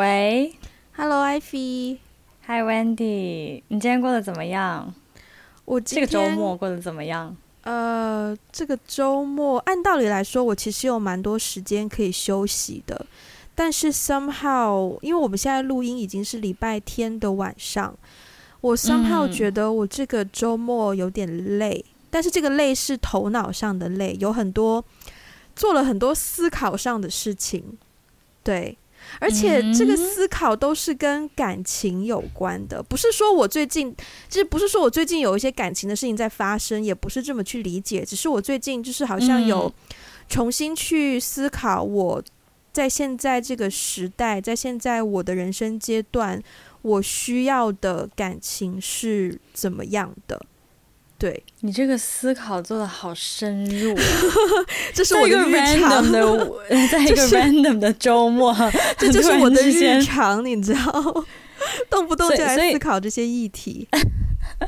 喂，Hello，Ivy，Hi Wendy，你今天过得怎么样？我这个周末过得怎么样？呃，这个周末按道理来说，我其实有蛮多时间可以休息的，但是 somehow，因为我们现在录音已经是礼拜天的晚上，我 somehow 觉得我这个周末有点累，嗯、但是这个累是头脑上的累，有很多做了很多思考上的事情，对。而且这个思考都是跟感情有关的，不是说我最近，就是不是说我最近有一些感情的事情在发生，也不是这么去理解，只是我最近就是好像有重新去思考，我在现在这个时代，在现在我的人生阶段，我需要的感情是怎么样的。对，你这个思考做的好深入，这是我的日常的，在一个 random 的周末，这就是我的日常，你知道，动不动就来思考这些议题。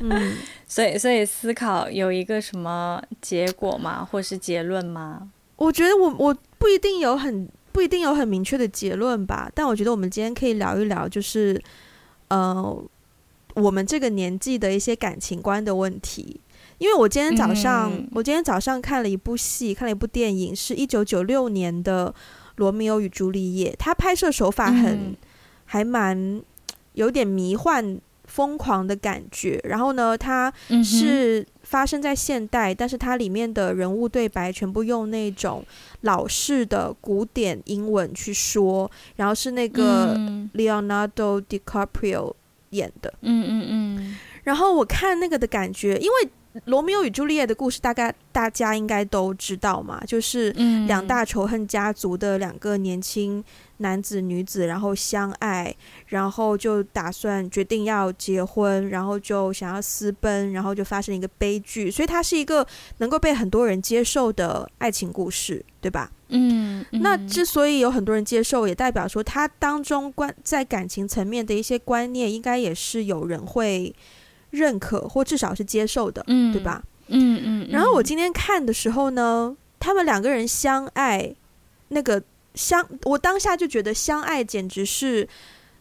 嗯，所以所以思考有一个什么结果吗？或是结论吗？我觉得我我不一定有很不一定有很明确的结论吧，但我觉得我们今天可以聊一聊，就是呃。我们这个年纪的一些感情观的问题，因为我今天早上，嗯、我今天早上看了一部戏，看了一部电影，是一九九六年的《罗密欧与朱丽叶》，它拍摄手法很，嗯、还蛮有点迷幻、疯狂的感觉。然后呢，它是发生在现代，但是它里面的人物对白全部用那种老式的古典英文去说，然后是那个 Leonardo DiCaprio。演的，嗯嗯嗯，然后我看那个的感觉，因为罗密欧与朱丽叶的故事，大概大家应该都知道嘛，就是两大仇恨家族的两个年轻男子女子，然后相爱，然后就打算决定要结婚，然后就想要私奔，然后就发生一个悲剧，所以它是一个能够被很多人接受的爱情故事，对吧？嗯，嗯，那之所以有很多人接受，也代表说它当中关在感情层面的一些观念，应该也是有人会认可或至少是接受的，嗯，对吧？嗯嗯，嗯。然后我今天看的时候呢，他们两个人相爱，那个相，我当下就觉得相爱简直是。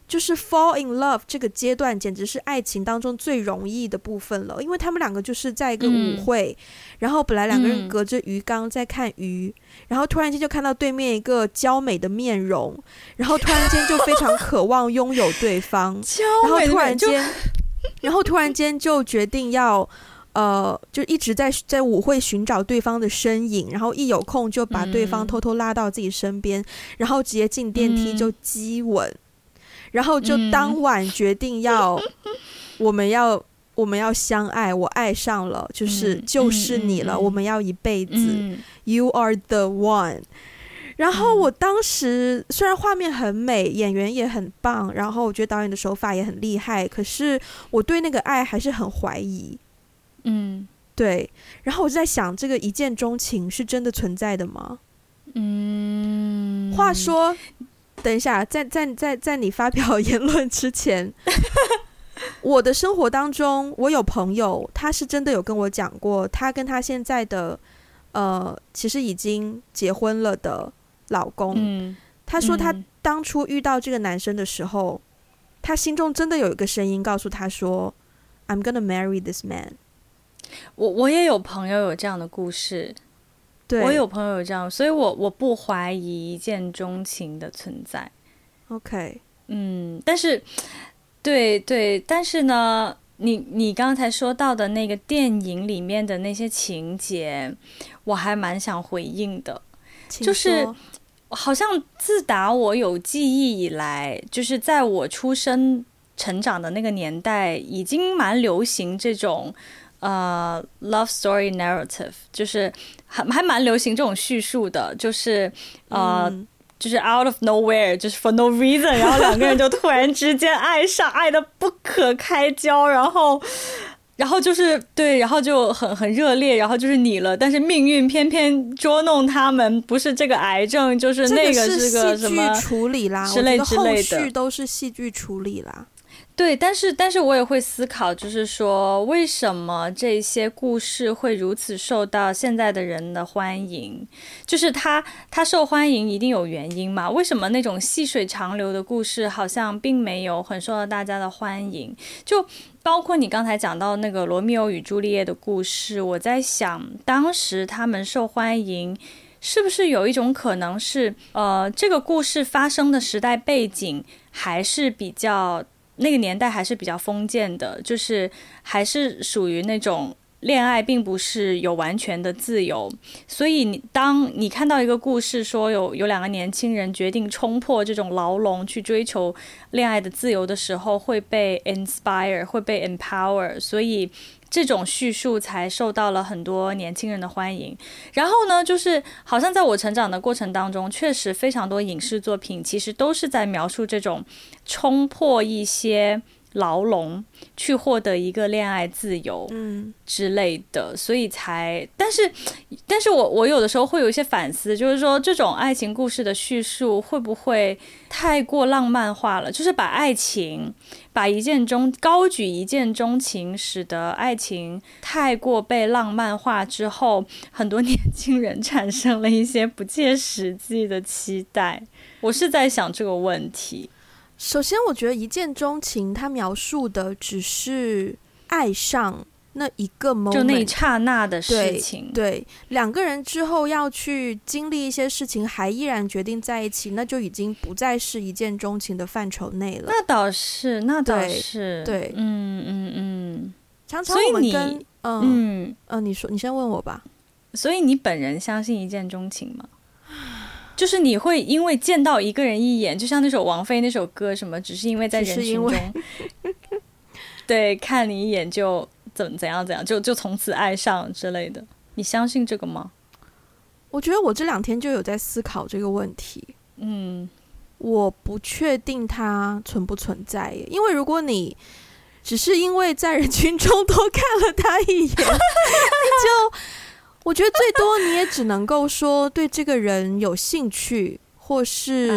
就是 fall in love 这个阶段，简直是爱情当中最容易的部分了，因为他们两个就是在一个舞会，嗯、然后本来两个人隔着鱼缸在看鱼，嗯、然后突然间就看到对面一个娇美的面容，然后突然间就非常渴望拥有对方，然后突然间，然后突然间就决定要，呃，就一直在在舞会寻找对方的身影，然后一有空就把对方偷偷拉到自己身边，嗯、然后直接进电梯就激吻。嗯然后就当晚决定要，嗯、我们要我们要相爱，我爱上了，就是、嗯、就是你了，嗯、我们要一辈子、嗯、，You are the one。然后我当时虽然画面很美，演员也很棒，然后我觉得导演的手法也很厉害，可是我对那个爱还是很怀疑。嗯，对。然后我就在想，这个一见钟情是真的存在的吗？嗯，话说。等一下，在在在在你发表 言论之前，我的生活当中，我有朋友，他是真的有跟我讲过，他跟他现在的呃，其实已经结婚了的老公，嗯，他说他当初遇到这个男生的时候，嗯，他心中真的有一个声音告诉他说：“I'm gonna marry this man。”我我也有朋友有这样的故事。对，我有朋友有这样，所以我我不怀疑一见钟情的存在。OK，嗯，但是，对对，但是呢，你你刚才说到的那个电影里面的那些情节，我还蛮想回应的，就是好像自打我有记忆以来，就是在我出生成长的那个年代，已经蛮流行这种。呃、uh，love story narrative 就是还还蛮流行这种叙述的，就是呃，嗯、就是 out of nowhere，就是 for no reason，然后两个人就突然之间爱上，爱的不可开交，然后，然后就是对，然后就很很热烈，然后就是你了，但是命运偏偏捉弄他们，不是这个癌症，就是那个是个什么处理啦，之类之类的，后续都是戏剧处理啦。对，但是但是我也会思考，就是说，为什么这些故事会如此受到现在的人的欢迎？就是它它受欢迎一定有原因嘛？为什么那种细水长流的故事好像并没有很受到大家的欢迎？就包括你刚才讲到那个罗密欧与朱丽叶的故事，我在想，当时他们受欢迎，是不是有一种可能是，呃，这个故事发生的时代背景还是比较。那个年代还是比较封建的，就是还是属于那种恋爱并不是有完全的自由，所以你当你看到一个故事说有有两个年轻人决定冲破这种牢笼去追求恋爱的自由的时候，会被 inspire，会被 empower，所以。这种叙述才受到了很多年轻人的欢迎。然后呢，就是好像在我成长的过程当中，确实非常多影视作品其实都是在描述这种冲破一些。牢笼去获得一个恋爱自由，嗯之类的，嗯、所以才，但是，但是我我有的时候会有一些反思，就是说这种爱情故事的叙述会不会太过浪漫化了？就是把爱情，把一见钟高举一见钟情，使得爱情太过被浪漫化之后，很多年轻人产生了一些不切实际的期待。我是在想这个问题。首先，我觉得一见钟情，它描述的只是爱上那一个 moment，就那一刹那的事情。对，对，两个人之后要去经历一些事情，还依然决定在一起，那就已经不再是一见钟情的范畴内了。那倒是，那倒是，对，对嗯嗯嗯。常常我们跟嗯嗯，你说，你先问我吧。所以你本人相信一见钟情吗？就是你会因为见到一个人一眼，就像那首王菲那首歌什么，只是因为在人群中，对，看你一眼就怎怎样怎样，就就从此爱上之类的，你相信这个吗？我觉得我这两天就有在思考这个问题。嗯，我不确定它存不存在，因为如果你只是因为在人群中多看了他一眼，就。我觉得最多你也只能够说对这个人有兴趣，或是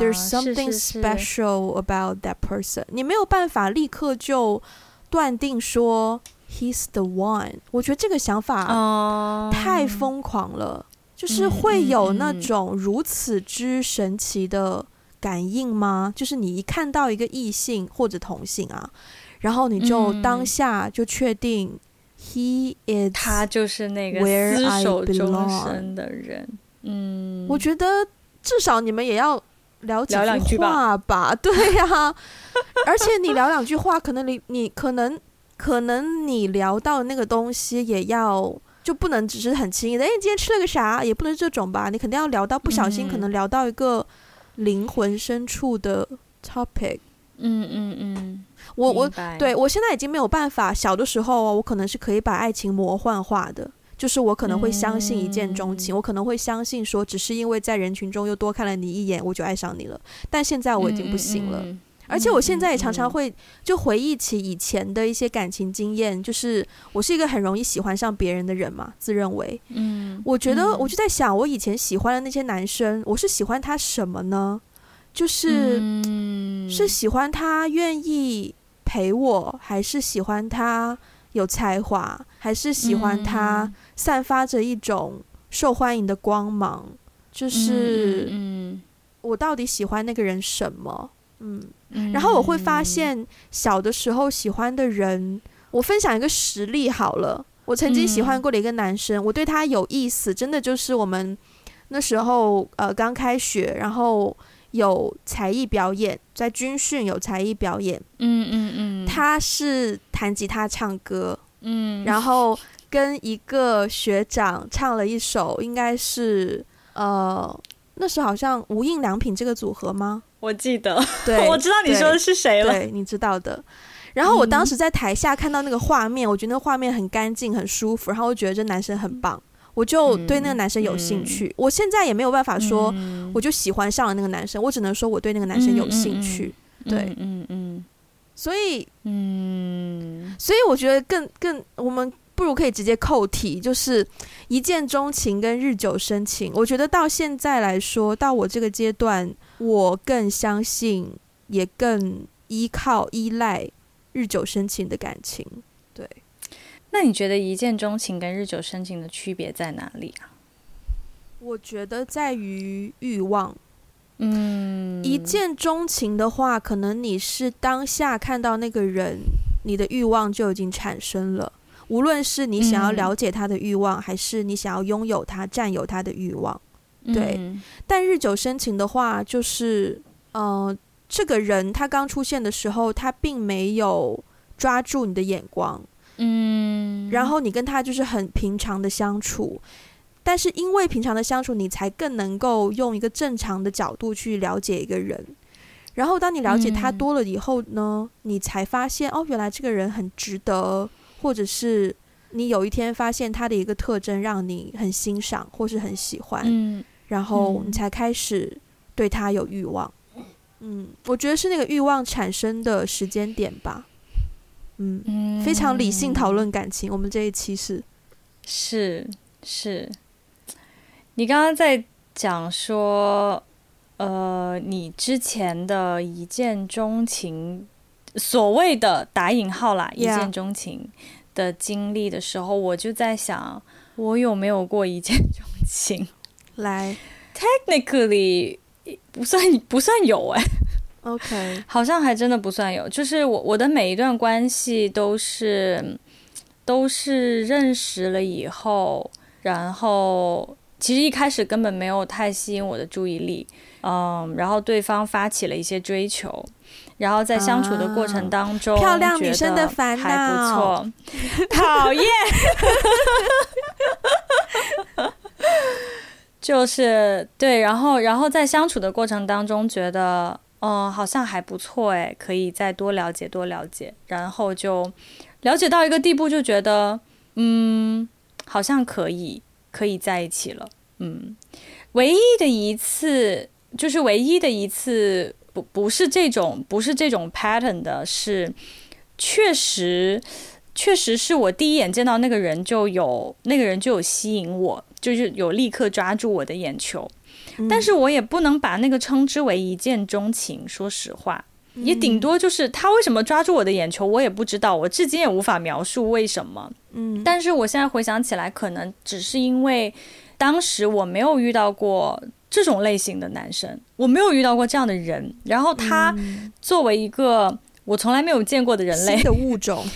there's something special about that person。你没有办法立刻就断定说 he's the one。我觉得这个想法太疯狂了，就是会有那种如此之神奇的感应吗？就是你一看到一个异性或者同性啊，然后你就当下就确定。He is 他就是那个厮守终身的人。嗯，我觉得至少你们也要聊几句话吧。对呀、啊，而且你聊两句话，可能你你可能可能你聊到那个东西，也要就不能只是很轻易的。哎，你今天吃了个啥？也不能这种吧。你肯定要聊到不小心，可能聊到一个灵魂深处的 topic。嗯嗯嗯嗯。我我对我现在已经没有办法。小的时候，我可能是可以把爱情魔幻化的，就是我可能会相信一见钟情，嗯、我可能会相信说，只是因为在人群中又多看了你一眼，我就爱上你了。但现在我已经不行了，而且我现在也常常会就回忆起以前的一些感情经验，就是我是一个很容易喜欢上别人的人嘛，自认为。嗯，我觉得我就在想，我以前喜欢的那些男生，我是喜欢他什么呢？就是、嗯、是喜欢他愿意陪我，还是喜欢他有才华，还是喜欢他散发着一种受欢迎的光芒？就是，我到底喜欢那个人什么？嗯，然后我会发现，小的时候喜欢的人，我分享一个实例好了。我曾经喜欢过的一个男生，我对他有意思，真的就是我们那时候呃刚开学，然后。有才艺表演，在军训有才艺表演。嗯嗯嗯，他是弹吉他唱歌。嗯，然后跟一个学长唱了一首，应该是呃，那时候好像无印良品这个组合吗？我记得，对，我知道你说的是谁了。对，你知道的。然后我当时在台下看到那个画面，我觉得那画面很干净，很舒服，然后我觉得这男生很棒。我就对那个男生有兴趣，我现在也没有办法说，我就喜欢上了那个男生，嗯、我只能说我对那个男生有兴趣，嗯、对，嗯嗯，嗯所以，嗯，所以我觉得更更，我们不如可以直接扣题，就是一见钟情跟日久生情。我觉得到现在来说，到我这个阶段，我更相信，也更依靠、依赖、日久生情的感情。对，那你觉得一见钟情跟日久生情的区别在哪里啊？我觉得在于欲望。嗯，一见钟情的话，可能你是当下看到那个人，你的欲望就已经产生了。无论是你想要了解他的欲望，嗯、还是你想要拥有他、占有他的欲望，对。嗯、但日久生情的话，就是，呃，这个人他刚出现的时候，他并没有抓住你的眼光，嗯，然后你跟他就是很平常的相处。但是因为平常的相处，你才更能够用一个正常的角度去了解一个人。然后当你了解他多了以后呢，嗯、你才发现哦，原来这个人很值得，或者是你有一天发现他的一个特征让你很欣赏或是很喜欢，嗯、然后你才开始对他有欲望。嗯，我觉得是那个欲望产生的时间点吧。嗯，嗯非常理性讨论感情。我们这一期是是是。你刚刚在讲说，呃，你之前的一见钟情，所谓的打引号啦，一见钟情的经历的时候，我就在想，我有没有过一见钟情？来，technically 不算不算有哎，OK，好像还真的不算有，就是我我的每一段关系都是都是认识了以后，然后。其实一开始根本没有太吸引我的注意力，嗯，然后对方发起了一些追求，然后在相处的过程当中，啊、漂亮女生的烦恼。还不错，讨厌，就是对，然后然后在相处的过程当中，觉得嗯，好像还不错，哎，可以再多了解多了解，然后就了解到一个地步，就觉得嗯，好像可以。可以在一起了，嗯，唯一的一次就是唯一的一次，不不是这种不是这种 pattern 的，是确实确实是我第一眼见到那个人就有那个人就有吸引我，就是有立刻抓住我的眼球，嗯，但是我也不能把那个称之为一见钟情，说实话。也顶多就是他为什么抓住我的眼球，我也不知道，我至今也无法描述为什么。嗯，但是我现在回想起来，可能只是因为当时我没有遇到过这种类型的男生，我没有遇到过这样的人。然后他作为一个我从来没有见过的人类，的物种，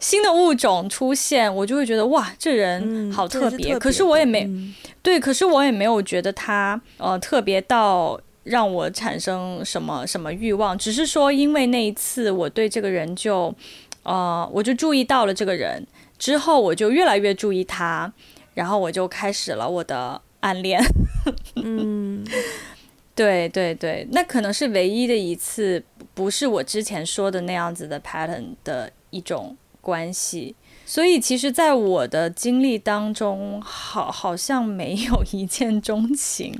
新的物种出现，我就会觉得哇，这人好特别。嗯，特别。可是我也没，嗯，对，可是我也没有觉得他呃特别到。让我产生什么什么欲望，只是说，因为那一次我对这个人就，呃，我就注意到了这个人，之后我就越来越注意他，然后我就开始了我的暗恋。嗯，对对对，那可能是唯一的一次，不是我之前说的那样子的 pattern 的一种关系。所以，其实，在我的经历当中，好，好像没有一见钟情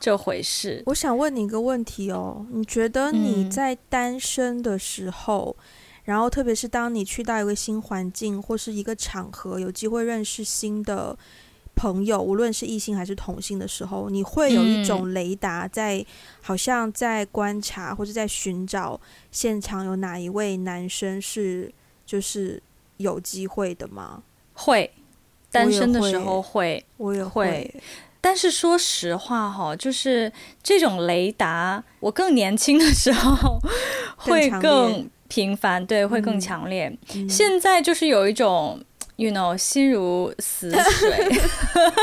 这回事。我想问你一个问题哦，你觉得你在单身的时候，嗯、然后特别是当你去到一个新环境或是一个场合，有机会认识新的朋友，无论是异性还是同性的时候，你会有一种雷达在，好像在观察或者在寻找现场有哪一位男生是，就是。有机会的吗？会，单身的时候会，我也会。会。但是说实话哈，就是这种雷达，我更年轻的时候会更频繁，对，会更强烈。嗯，现在就是有一种。You know，心如死水。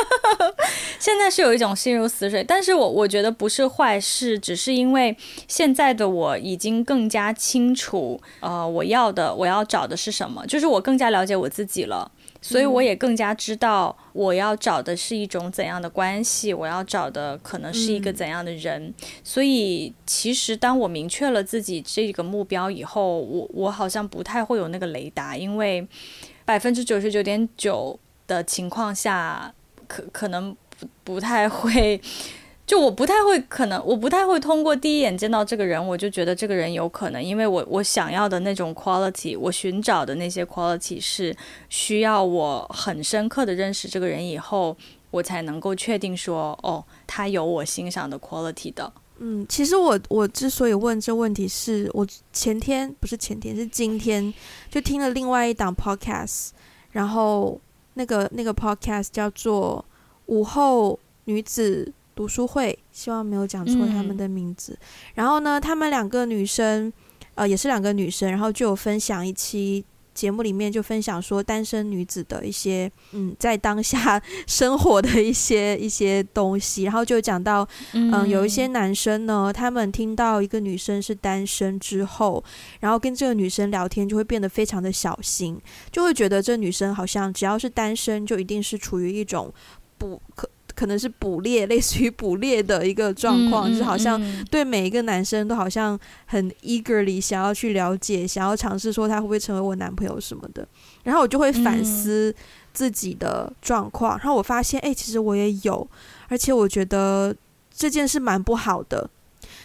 现在是有一种心如死水，但是我我觉得不是坏事，只是因为现在的我已经更加清楚，呃，我要的我要找的是什么，就是我更加了解我自己了，所以我也更加知道我要找的是一种怎样的关系，我要找的可能是一个怎样的人。所以其实当我明确了自己这个目标以后，我我好像不太会有那个雷达，因为。百分之九十九点九的情况下，可可能不不太会，就我不太会，可能我不太会通过第一眼见到这个人，我就觉得这个人有可能，因为我我想要的那种 quality，我寻找的那些 quality 是需要我很深刻的认识这个人以后，我才能够确定说，哦，他有我欣赏的 quality 的。嗯，其实我我之所以问这问题是，是我前天不是前天是今天就听了另外一档 podcast，然后那个那个 podcast 叫做午后女子读书会，希望没有讲错他们的名字。嗯、然后呢，他们两个女生，呃，也是两个女生，然后就有分享一期。节目里面就分享说单身女子的一些嗯，在当下 生活的一些一些东西，然后就讲到嗯，嗯，有一些男生呢，他们听到一个女生是单身之后，然后跟这个女生聊天就会变得非常的小心，就会觉得这女生好像只要是单身就一定是处于一种不可。可能是捕猎，类似于捕猎的一个状况，嗯、就是好像对每一个男生都好像很 eagerly 想要去了解，想要尝试说他会不会成为我男朋友什么的。然后我就会反思自己的状况，然后我发现，哎、欸，其实我也有，而且我觉得这件事蛮不好的。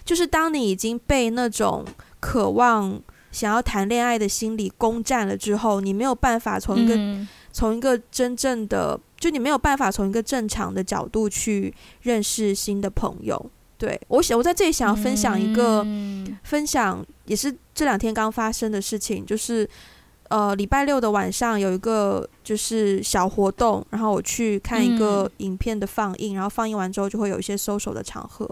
就是当你已经被那种渴望想要谈恋爱的心理攻占了之后，你没有办法从一个、嗯、从一个真正的。就你没有办法从一个正常的角度去认识新的朋友。对，我想，我在这里想要分享一个、嗯、分享，也是这两天刚发生的事情，就是呃礼拜六的晚上有一个就是小活动，然后我去看一个影片的放映，嗯、然后放映完之后就会有一些 social 的场合。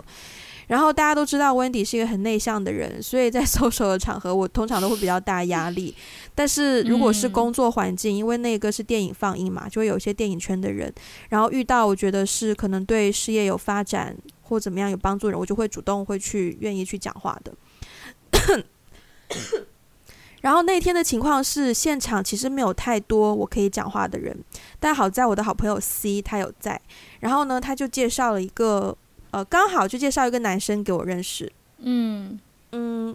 然后大家都知道温迪是一个很内向的人，所以在 social 的场合，我通常都会比较大压力。但是如果是工作环境，因为那个是电影放映嘛，就会有一些电影圈的人，然后遇到我觉得是可能对事业有发展或怎么样有帮助的人，我就会主动会去愿意去讲话的。然后那天的情况是，现场其实没有太多我可以讲话的人，但好在我的好朋友 C 他有在，然后呢，他就介绍了一个。呃，刚好就介绍一个男生给我认识。嗯嗯，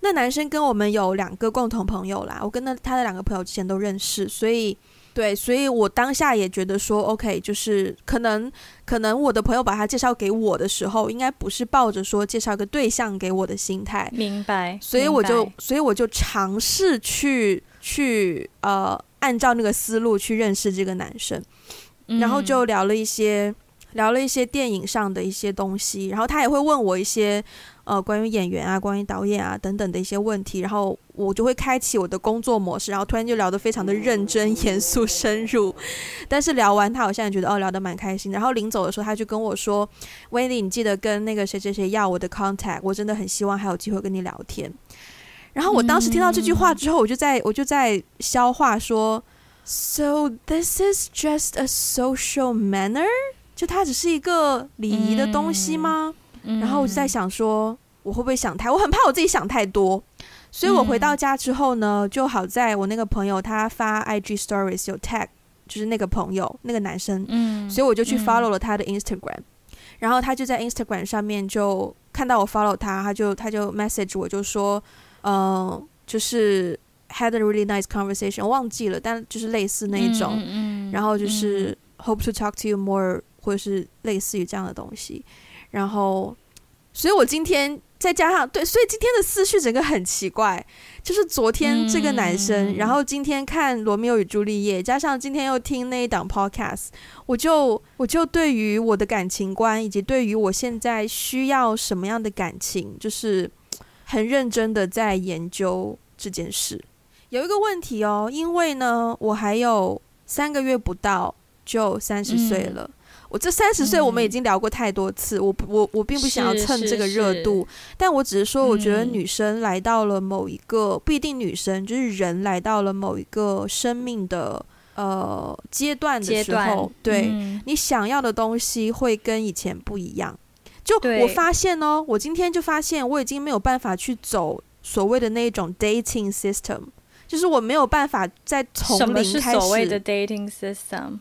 那男生跟我们有两个共同朋友啦，我跟那他的两个朋友之前都认识，所以对，所以我当下也觉得说，OK，就是可能可能我的朋友把他介绍给我的时候，应该不是抱着说介绍个对象给我的心态。明白。所以我就。所以我就尝试去去呃，按照那个思路去认识这个男生，然后就聊了一些。聊了一些电影上的一些东西，然后他也会问我一些呃关于演员啊、关于导演啊等等的一些问题，然后我就会开启我的工作模式，然后突然就聊得非常的认真、严肃、深入。但是聊完，他好像也觉得哦聊得蛮开心。然后临走的时候，他就跟我说：“威利，你记得跟那个谁谁谁要我的 contact，我真的很希望还有机会跟你聊天。”然后我当时听到这句话之后，我就在我就在消化说：“So this is just a social manner？” 就它只是一个礼仪的东西吗？嗯、然后我就在想说，我会不会想太？我很怕我自己想太多，所以我回到家之后呢，就好在我那个朋友他发 IG Stories 有 tag，就是那个朋友那个男生，嗯，所以我就去 follow 了他的 Instagram，嗯、然后他就在 Instagram 上面就看到我 follow 他，他就他就 message 我就说，嗯、呃，就是 had a really nice conversation，我忘记了，但就是类似那一种，嗯嗯、然后就是 hope to talk to you more。或者是类似于这样的东西，然后，所以我今天再加上对，所以今天的思绪整个很奇怪，就是昨天这个男生，嗯、然后今天看《罗密欧与朱丽叶》，加上今天又听那一档 podcast，我就我就对于我的感情观以及对于我现在需要什么样的感情，就是很认真的在研究这件事。有一个问题哦，因为呢，我还有三个月不到就三十岁了。嗯我这三十岁，我们已经聊过太多次，嗯、我我我并不想要蹭这个热度，但我只是说，我觉得女生来到了某一个，嗯、不一定女生，就是人来到了某一个生命的呃阶段的时候，对、嗯、你想要的东西会跟以前不一样。就我发现哦，我今天就发现我已经没有办法去走所谓的那种 dating system，就是我没有办法再从零开始。什么是所谓的 dating system？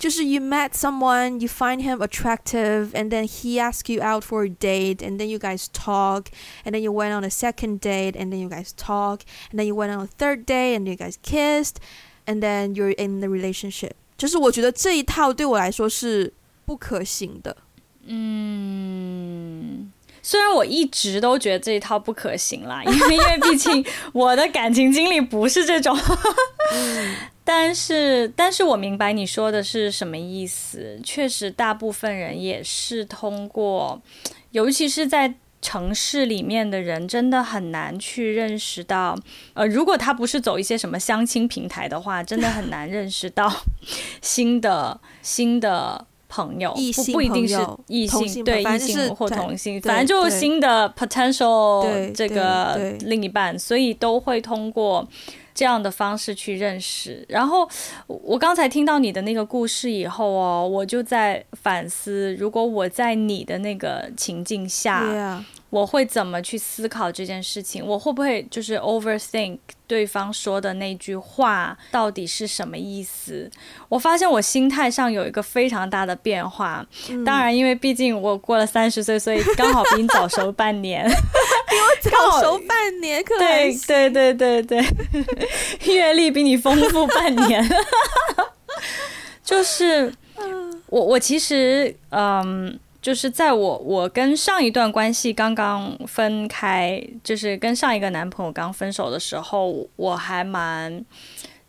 就是 you met someone, you find him attractive, and then he asks you out for a date, and then you guys talk, and then you went on a second date, and then you guys talk, and then you went on a third date, and you guys kissed, and then you're in the relationship. 就是我觉得这一套对我来说是不可行的。嗯， 虽然我一直都觉得这一套不可行啦，因 为因为毕竟我的感情经历不是这种。嗯 但是，但是我明白你说的是什么意思。确实，大部分人也是通过尤其是在城市里面的人，真的很难去认识到。呃，如果他不是走一些什么相亲平台的话，真的很难认识到新 的新的。朋友，不不一定是异性，对异性或同性，反正就是新的 potential 这个另一半，所以都会通过这样的方式去认识。然后我刚才听到你的那个故事以后哦，我就在反思，如果我在你的那个情境下。我会怎么去思考这件事情？我会不会就是 overthink 对方说的那句话到底是什么意思？我发现我心态上有一个非常大的变化。嗯、当然，因为毕竟我过了三十岁，所以刚好比你早熟半年，比我早熟半年，可对对对对对，阅历比你丰富半年，就是我我其实嗯。就是在我我跟上一段关系刚刚分开，就是跟上一个男朋友刚分手的时候，我还蛮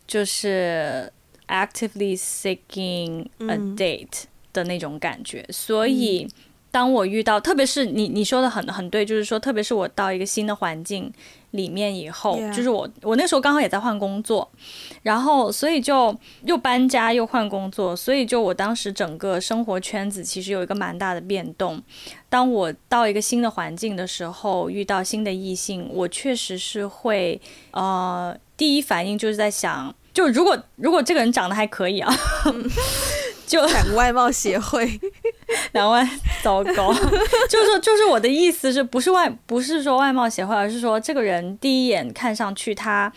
就是 actively seeking a date 的那种感觉，嗯、所以当我遇到，特别是你你说的很很对，就是说，特别是我到一个新的环境。里面以后.就是我，我那时候刚好也在换工作，然后所以就又搬家又换工作，所以就我当时整个生活圈子其实有一个蛮大的变动。当我到一个新的环境的时候，遇到新的异性，我确实是会，呃，第一反应就是在想，就如果如果这个人长得还可以啊。就外貌协会，两万糟糕，就是说，就是我的意思是不是外，不是说外貌协会，而是说这个人第一眼看上去，他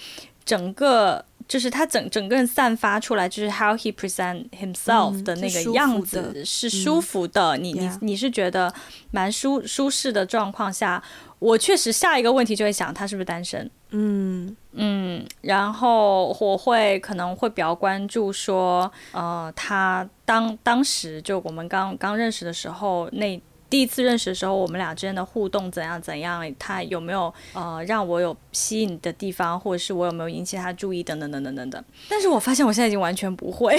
整个就是他整整个人散发出来，就是 how he present himself 的那个样子是舒服的，你你你是觉得蛮舒舒适的状况下。我确实下一个问题就会想他是不是单身，嗯。嗯，然后我会可能会比较关注说，呃，他当当时就我们刚刚认识的时候，那第一次认识的时候，我们俩之间的互动怎样怎样，他有没有呃让我有吸引的地方，或者是我有没有引起他注意等等等等等等。但是我发现我现在已经完全不会。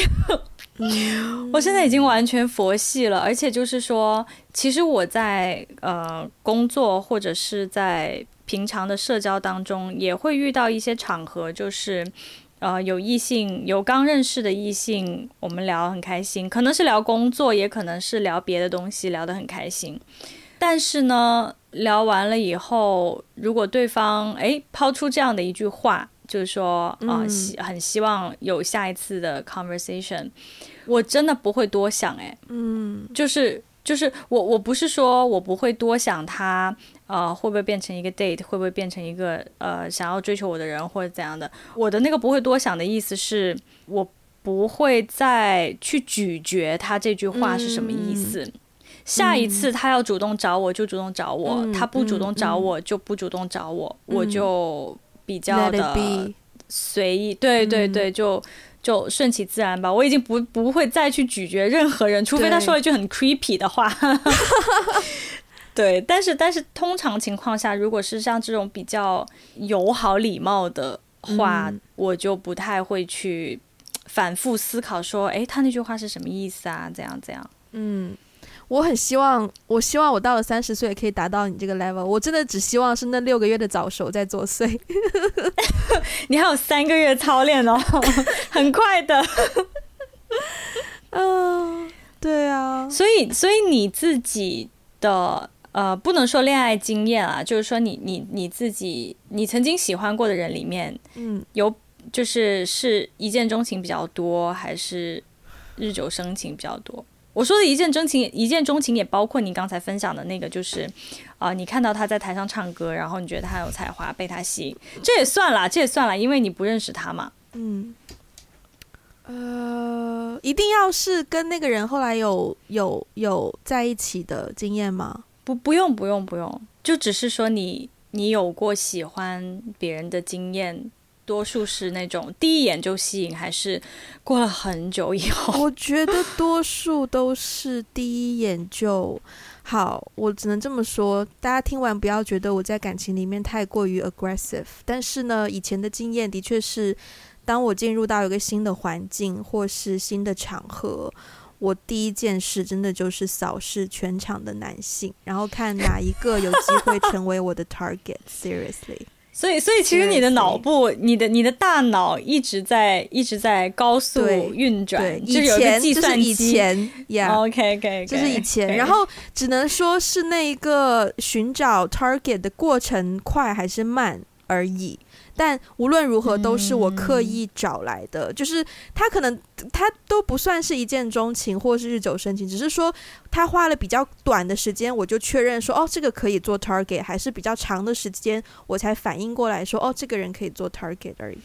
我现在已经完全佛系了，而且就是说，其实我在呃工作或者是在平常的社交当中，也会遇到一些场合，就是呃有异性，有刚认识的异性，我们聊很开心，可能是聊工作，也可能是聊别的东西，聊得很开心。但是呢，聊完了以后，如果对方诶抛出这样的一句话。就是说啊，希、呃、很希望有下一次的 conversation，我真的不会多想诶，嗯，就是就是我我不是说我不会多想他呃会不会变成一个 date，会不会变成一个呃想要追求我的人或者怎样的，我的那个不会多想的意思是我不会再去咀嚼他这句话是什么意思，嗯、下一次他要主动找我就主动找我，嗯、他不主动找我就不主动找我，嗯、我就。比较的随意，对对对，就就顺其自然吧。我已经不不会再去咀嚼任何人，除非他说了一句很 creepy 的话。对，但是但是通常情况下，如果是像这种比较友好礼貌的话，嗯、我就不太会去反复思考说，哎，他那句话是什么意思啊？怎样怎样？嗯。我很希望，我希望我到了三十岁可以达到你这个 level。我真的只希望是那六个月的早熟在作祟。你还有三个月操练哦，很快的。嗯，对啊。所以，所以你自己的呃，不能说恋爱经验啊，就是说你你你自己，你曾经喜欢过的人里面，嗯，有就是是一见钟情比较多，还是日久生情比较多？我说的一见钟情，一见钟情也包括你刚才分享的那个，就是，啊、呃，你看到他在台上唱歌，然后你觉得他很有才华，被他吸引，这也算了，这也算了，因为你不认识他嘛。嗯，呃，一定要是跟那个人后来有有有在一起的经验吗？不，不用，不用，不用，就只是说你你有过喜欢别人的经验。多数是那种第一眼就吸引，还是过了很久以后？我觉得多数都是第一眼就好。我只能这么说，大家听完不要觉得我在感情里面太过于 aggressive。但是呢，以前的经验的确是，当我进入到一个新的环境或是新的场合，我第一件事真的就是扫视全场的男性，然后看哪一个有机会 成为我的 target。Seriously，所以，所以其实你的脑部，你的你的大脑一直在一直在高速运转。对，就以前计算机 就是以前，yeah，OK OK，就是以前。然后只能说是那一个寻找 target 的过程快还是慢而已。但无论如何，都是我刻意找来的。嗯、就是他可能他都不算是一见钟情，或是日久生情，只是说他花了比较短的时间，我就确认说，哦，这个可以做 target，还是比较长的时间，我才反应过来说，哦，这个人可以做 target 而已。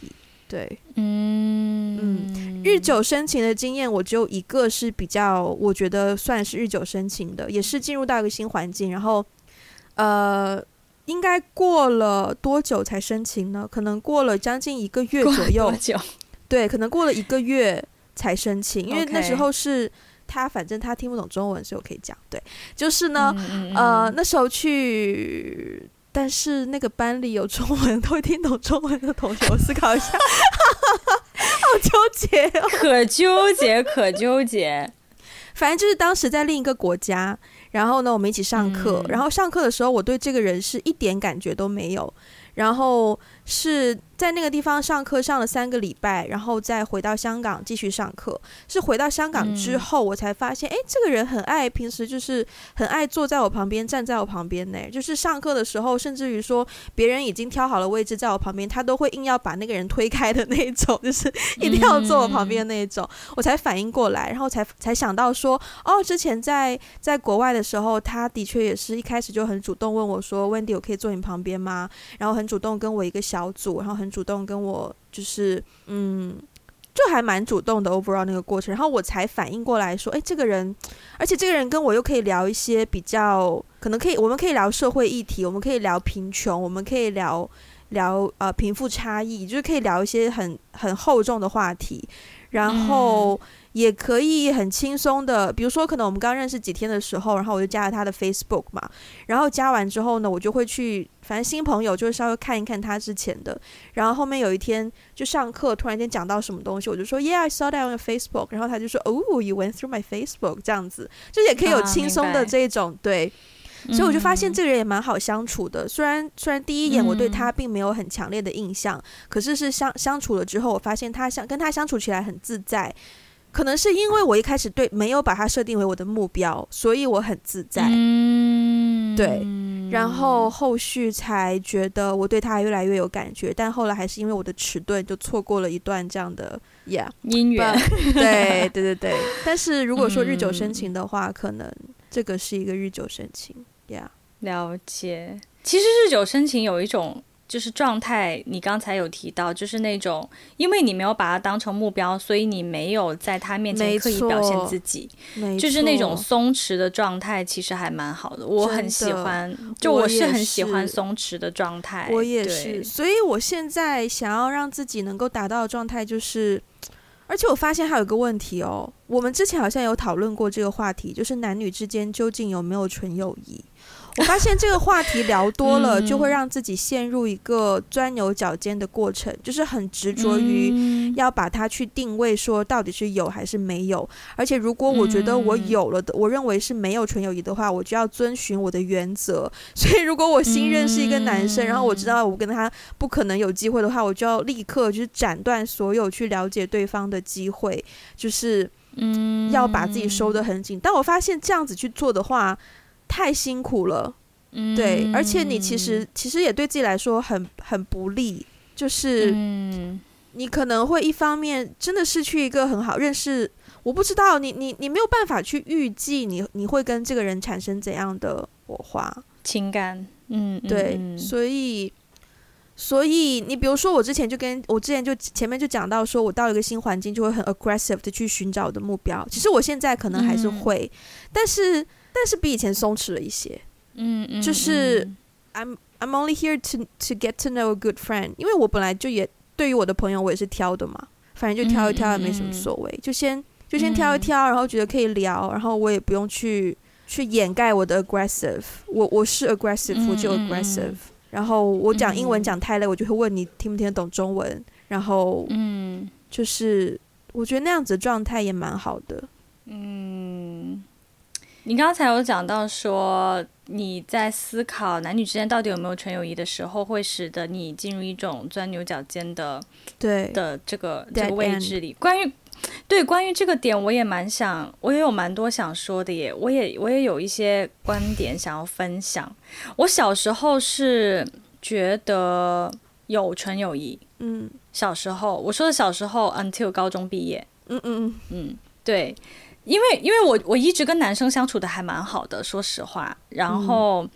对，嗯嗯，日久生情的经验，我只有一个是比较，我觉得算是日久生情的，也是进入到一个新环境，然后，呃。应该过了多久才申请呢？可能过了将近一个月左右。多久？对，可能过了一个月才申请，因为那时候是他，反正他听不懂中文，所以我可以讲。对，就是呢，嗯、呃，那时候去，但是那个班里有中文 都会听懂中文的同学，我思考一下，好纠结哦，可纠结，可纠结。反正就是当时在另一个国家。然后呢，我们一起上课。嗯、然后上课的时候，我对这个人是一点感觉都没有。然后是在那个地方上课上了三个礼拜，然后再回到香港继续上课。是回到香港之后，我才发现，哎、嗯，这个人很爱，平时就是很爱坐在我旁边，站在我旁边呢。就是上课的时候，甚至于说别人已经挑好了位置在我旁边，他都会硬要把那个人推开的那一种，就是 一定要坐我旁边那一种。嗯、我才反应过来，然后才才想到说，哦，之前在在国外的时候，他的确也是一开始就很主动问我说，Wendy，我可以坐你旁边吗？然后。很主动跟我一个小组，然后很主动跟我就是嗯，就还蛮主动的 overall 那个过程，然后我才反应过来说，哎，这个人，而且这个人跟我又可以聊一些比较可能可以，我们可以聊社会议题，我们可以聊贫穷，我们可以聊聊呃贫富差异，就是可以聊一些很很厚重的话题，然后。嗯也可以很轻松的，比如说，可能我们刚认识几天的时候，然后我就加了他的 Facebook 嘛，然后加完之后呢，我就会去，反正新朋友就稍微看一看他之前的，然后后面有一天就上课，突然间讲到什么东西，我就说 Yeah, I saw that on your Facebook，然后他就说 Oh, you went through my Facebook，这样子，就也可以有轻松的这种，啊、对，所以我就发现这个人也蛮好相处的，虽然虽然第一眼我对他并没有很强烈的印象，嗯、可是是相相处了之后，我发现他相跟他相处起来很自在。可能是因为我一开始对没有把它设定为我的目标，所以我很自在。嗯，对，然后后续才觉得我对他越来越有感觉，但后来还是因为我的迟钝，就错过了一段这样的呀姻缘。对 对对对，但是如果说日久生情的话，可能这个是一个日久生情呀。了解，其实日久生情有一种。就是状态，你刚才有提到，就是那种，因为你没有把它当成目标，所以你没有在他面前刻意表现自己，就是那种松弛的状态，其实还蛮好的，我很喜欢，就我是很喜欢松弛的状态，我也是，所以我现在想要让自己能够达到的状态就是，而且我发现还有一个问题哦，我们之前好像有讨论过这个话题，就是男女之间究竟有没有纯友谊？我发现这个话题聊多了，就会让自己陷入一个钻牛角尖的过程，就是很执着于要把它去定位，说到底是有还是没有。而且如果我觉得我有了的，我认为是没有纯友谊的话，我就要遵循我的原则。所以如果我新认识一个男生，然后我知道我跟他不可能有机会的话，我就要立刻就是斩断所有去了解对方的机会，就是嗯，要把自己收得很紧。但我发现这样子去做的话，太辛苦了，嗯，对，而且你其实其实也对自己来说很很不利，就是你可能会一方面真的失去一个很好认识，我不知道你你你没有办法去预计你你会跟这个人产生怎样的火花。情感，嗯，对，嗯，所以所以你比如说我之前就跟我之前就前面就讲到说我到一个新环境就会很 aggressive 的去寻找我的目标，其实我现在可能还是会，嗯，但是。但是比以前松弛了一些，嗯嗯，就是 I'm I'm only here to to get to know a good friend，因为我本来就也对于我的朋友我也是挑的嘛，反正就挑一挑也没什么所谓，就先就先挑一挑，然后觉得可以聊，然后我也不用去去掩盖我的 aggressive，我我是 aggressive，我就 aggressive，然后我讲英文讲太累，我就会问你听不听得懂中文，然后嗯，就是我觉得那样子的状态也蛮好的，嗯。你刚才有讲到说，你在思考男女之间到底有没有纯友谊的时候，会使得你进入一种钻牛角尖的对的这个这个位置里。关于对关于这个点，我也蛮想，我也有蛮多想说的耶。我也我也有一些观点想要分享。我小时候是觉得有纯友谊，嗯，小时候我说的小时候，until 高中毕业，嗯嗯嗯嗯，对。因为因为我我一直跟男生相处的还蛮好的，说实话。然后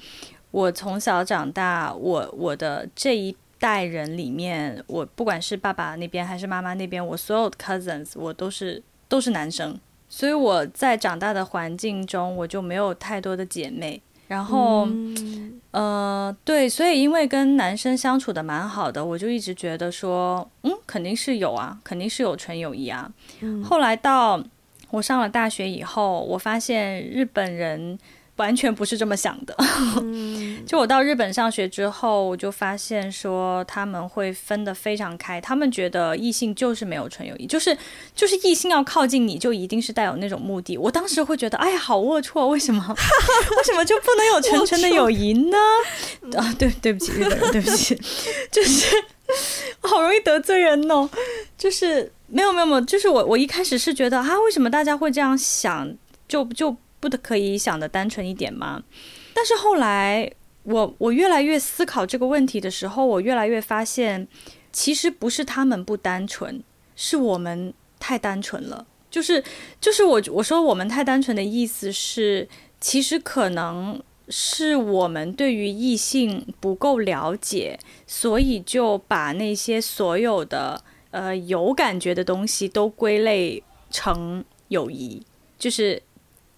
我从小长大，我我的这一代人里面，我不管是爸爸那边还是妈妈那边，我所有的 cousins 我都是都是男生，所以我在长大的环境中，我就没有太多的姐妹。然后，嗯、呃，对，所以因为跟男生相处的蛮好的，我就一直觉得说，嗯，肯定是有啊，肯定是有纯友谊啊。嗯、后来到。我上了大学以后，我发现日本人完全不是这么想的。嗯、就我到日本上学之后，我就发现说他们会分得非常开。他们觉得异性就是没有纯友谊，就是就是异性要靠近你就一定是带有那种目的。我当时会觉得，哎呀，好龌龊，为什么 为什么就不能有纯纯的友谊呢？啊，对，对不起，日本人，对不起，就是 好容易得罪人哦，就是。没有没有没有，就是我我一开始是觉得啊，为什么大家会这样想，就就不可以想得单纯一点吗？但是后来我我越来越思考这个问题的时候，我越来越发现，其实不是他们不单纯，是我们太单纯了。就是就是我我说我们太单纯的意思是，其实可能是我们对于异性不够了解，所以就把那些所有的。呃，有感觉的东西都归类成友谊，就是，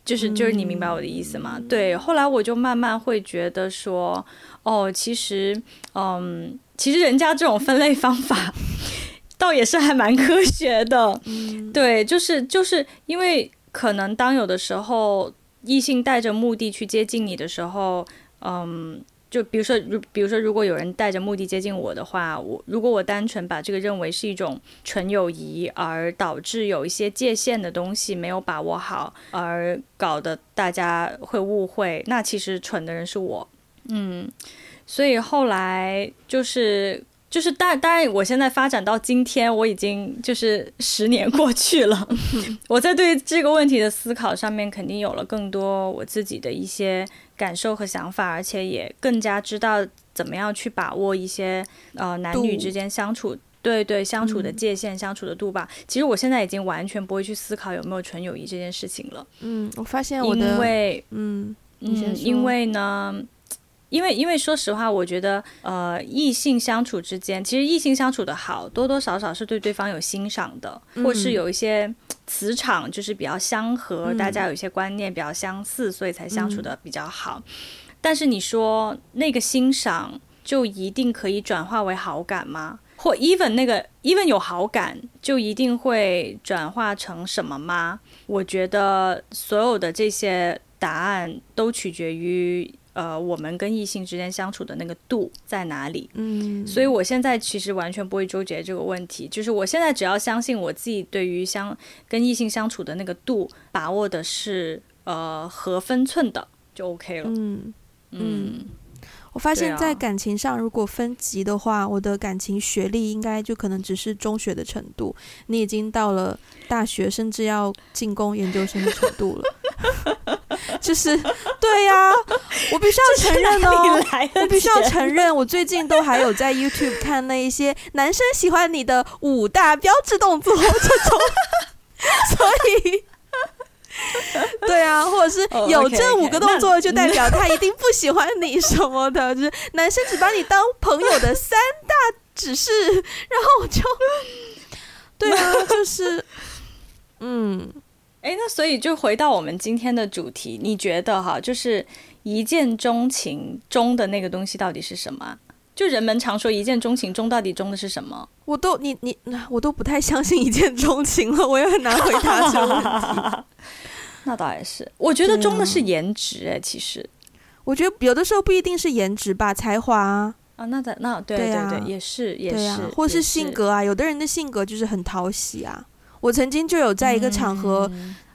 就是，就是你明白我的意思吗？嗯、对。后来我就慢慢会觉得说，哦，其实，嗯，其实人家这种分类方法，倒也是还蛮科学的。嗯、对，就是，就是因为可能当有的时候异性带着目的去接近你的时候，嗯。就比如说，如比如说，如果有人带着目的接近我的话，我如果我单纯把这个认为是一种纯友谊，而导致有一些界限的东西没有把握好，而搞得大家会误会，那其实蠢的人是我。嗯，所以后来就是就是，但当然，我现在发展到今天，我已经就是十年过去了，我在对这个问题的思考上面，肯定有了更多我自己的一些。感受和想法，而且也更加知道怎么样去把握一些呃男女之间相处，对对相处的界限、嗯、相处的度吧。其实我现在已经完全不会去思考有没有纯友谊这件事情了。嗯，我发现我的因为嗯嗯，因为呢。因为，因为说实话，我觉得，呃，异性相处之间，其实异性相处的好，多多少少是对对方有欣赏的，嗯、或是有一些磁场，就是比较相合，嗯、大家有一些观念比较相似，所以才相处的比较好。嗯、但是你说那个欣赏就一定可以转化为好感吗？或 even 那个 even 有好感就一定会转化成什么吗？我觉得所有的这些答案都取决于。呃，我们跟异性之间相处的那个度在哪里？嗯，所以我现在其实完全不会纠结这个问题，就是我现在只要相信我自己对于相跟异性相处的那个度把握的是呃合分寸的，就 OK 了。嗯嗯，嗯我发现在感情上，如果分级的话，啊、我的感情学历应该就可能只是中学的程度，你已经到了大学，甚至要进攻研究生的程度了。就是对呀、啊，我必须要承认哦，我必须要承认，我最近都还有在 YouTube 看那一些男生喜欢你的五大标志动作这种，所以 对啊，或者是有这五个动作就代表他一定不喜欢你什么的，就是男生只把你当朋友的三大指示，然后我就 对啊，就是 嗯。哎，那所以就回到我们今天的主题，你觉得哈，就是一见钟情中的那个东西到底是什么？就人们常说一见钟情，中到底中的是什么？我都你你我都不太相信一见钟情了，我也很难回答这个问题。那倒也是，我觉得中的是颜值哎，其实我觉得有的时候不一定是颜值吧，才华啊，啊那在那对对对，也是也是，或是性格啊，有的人的性格就是很讨喜啊。我曾经就有在一个场合，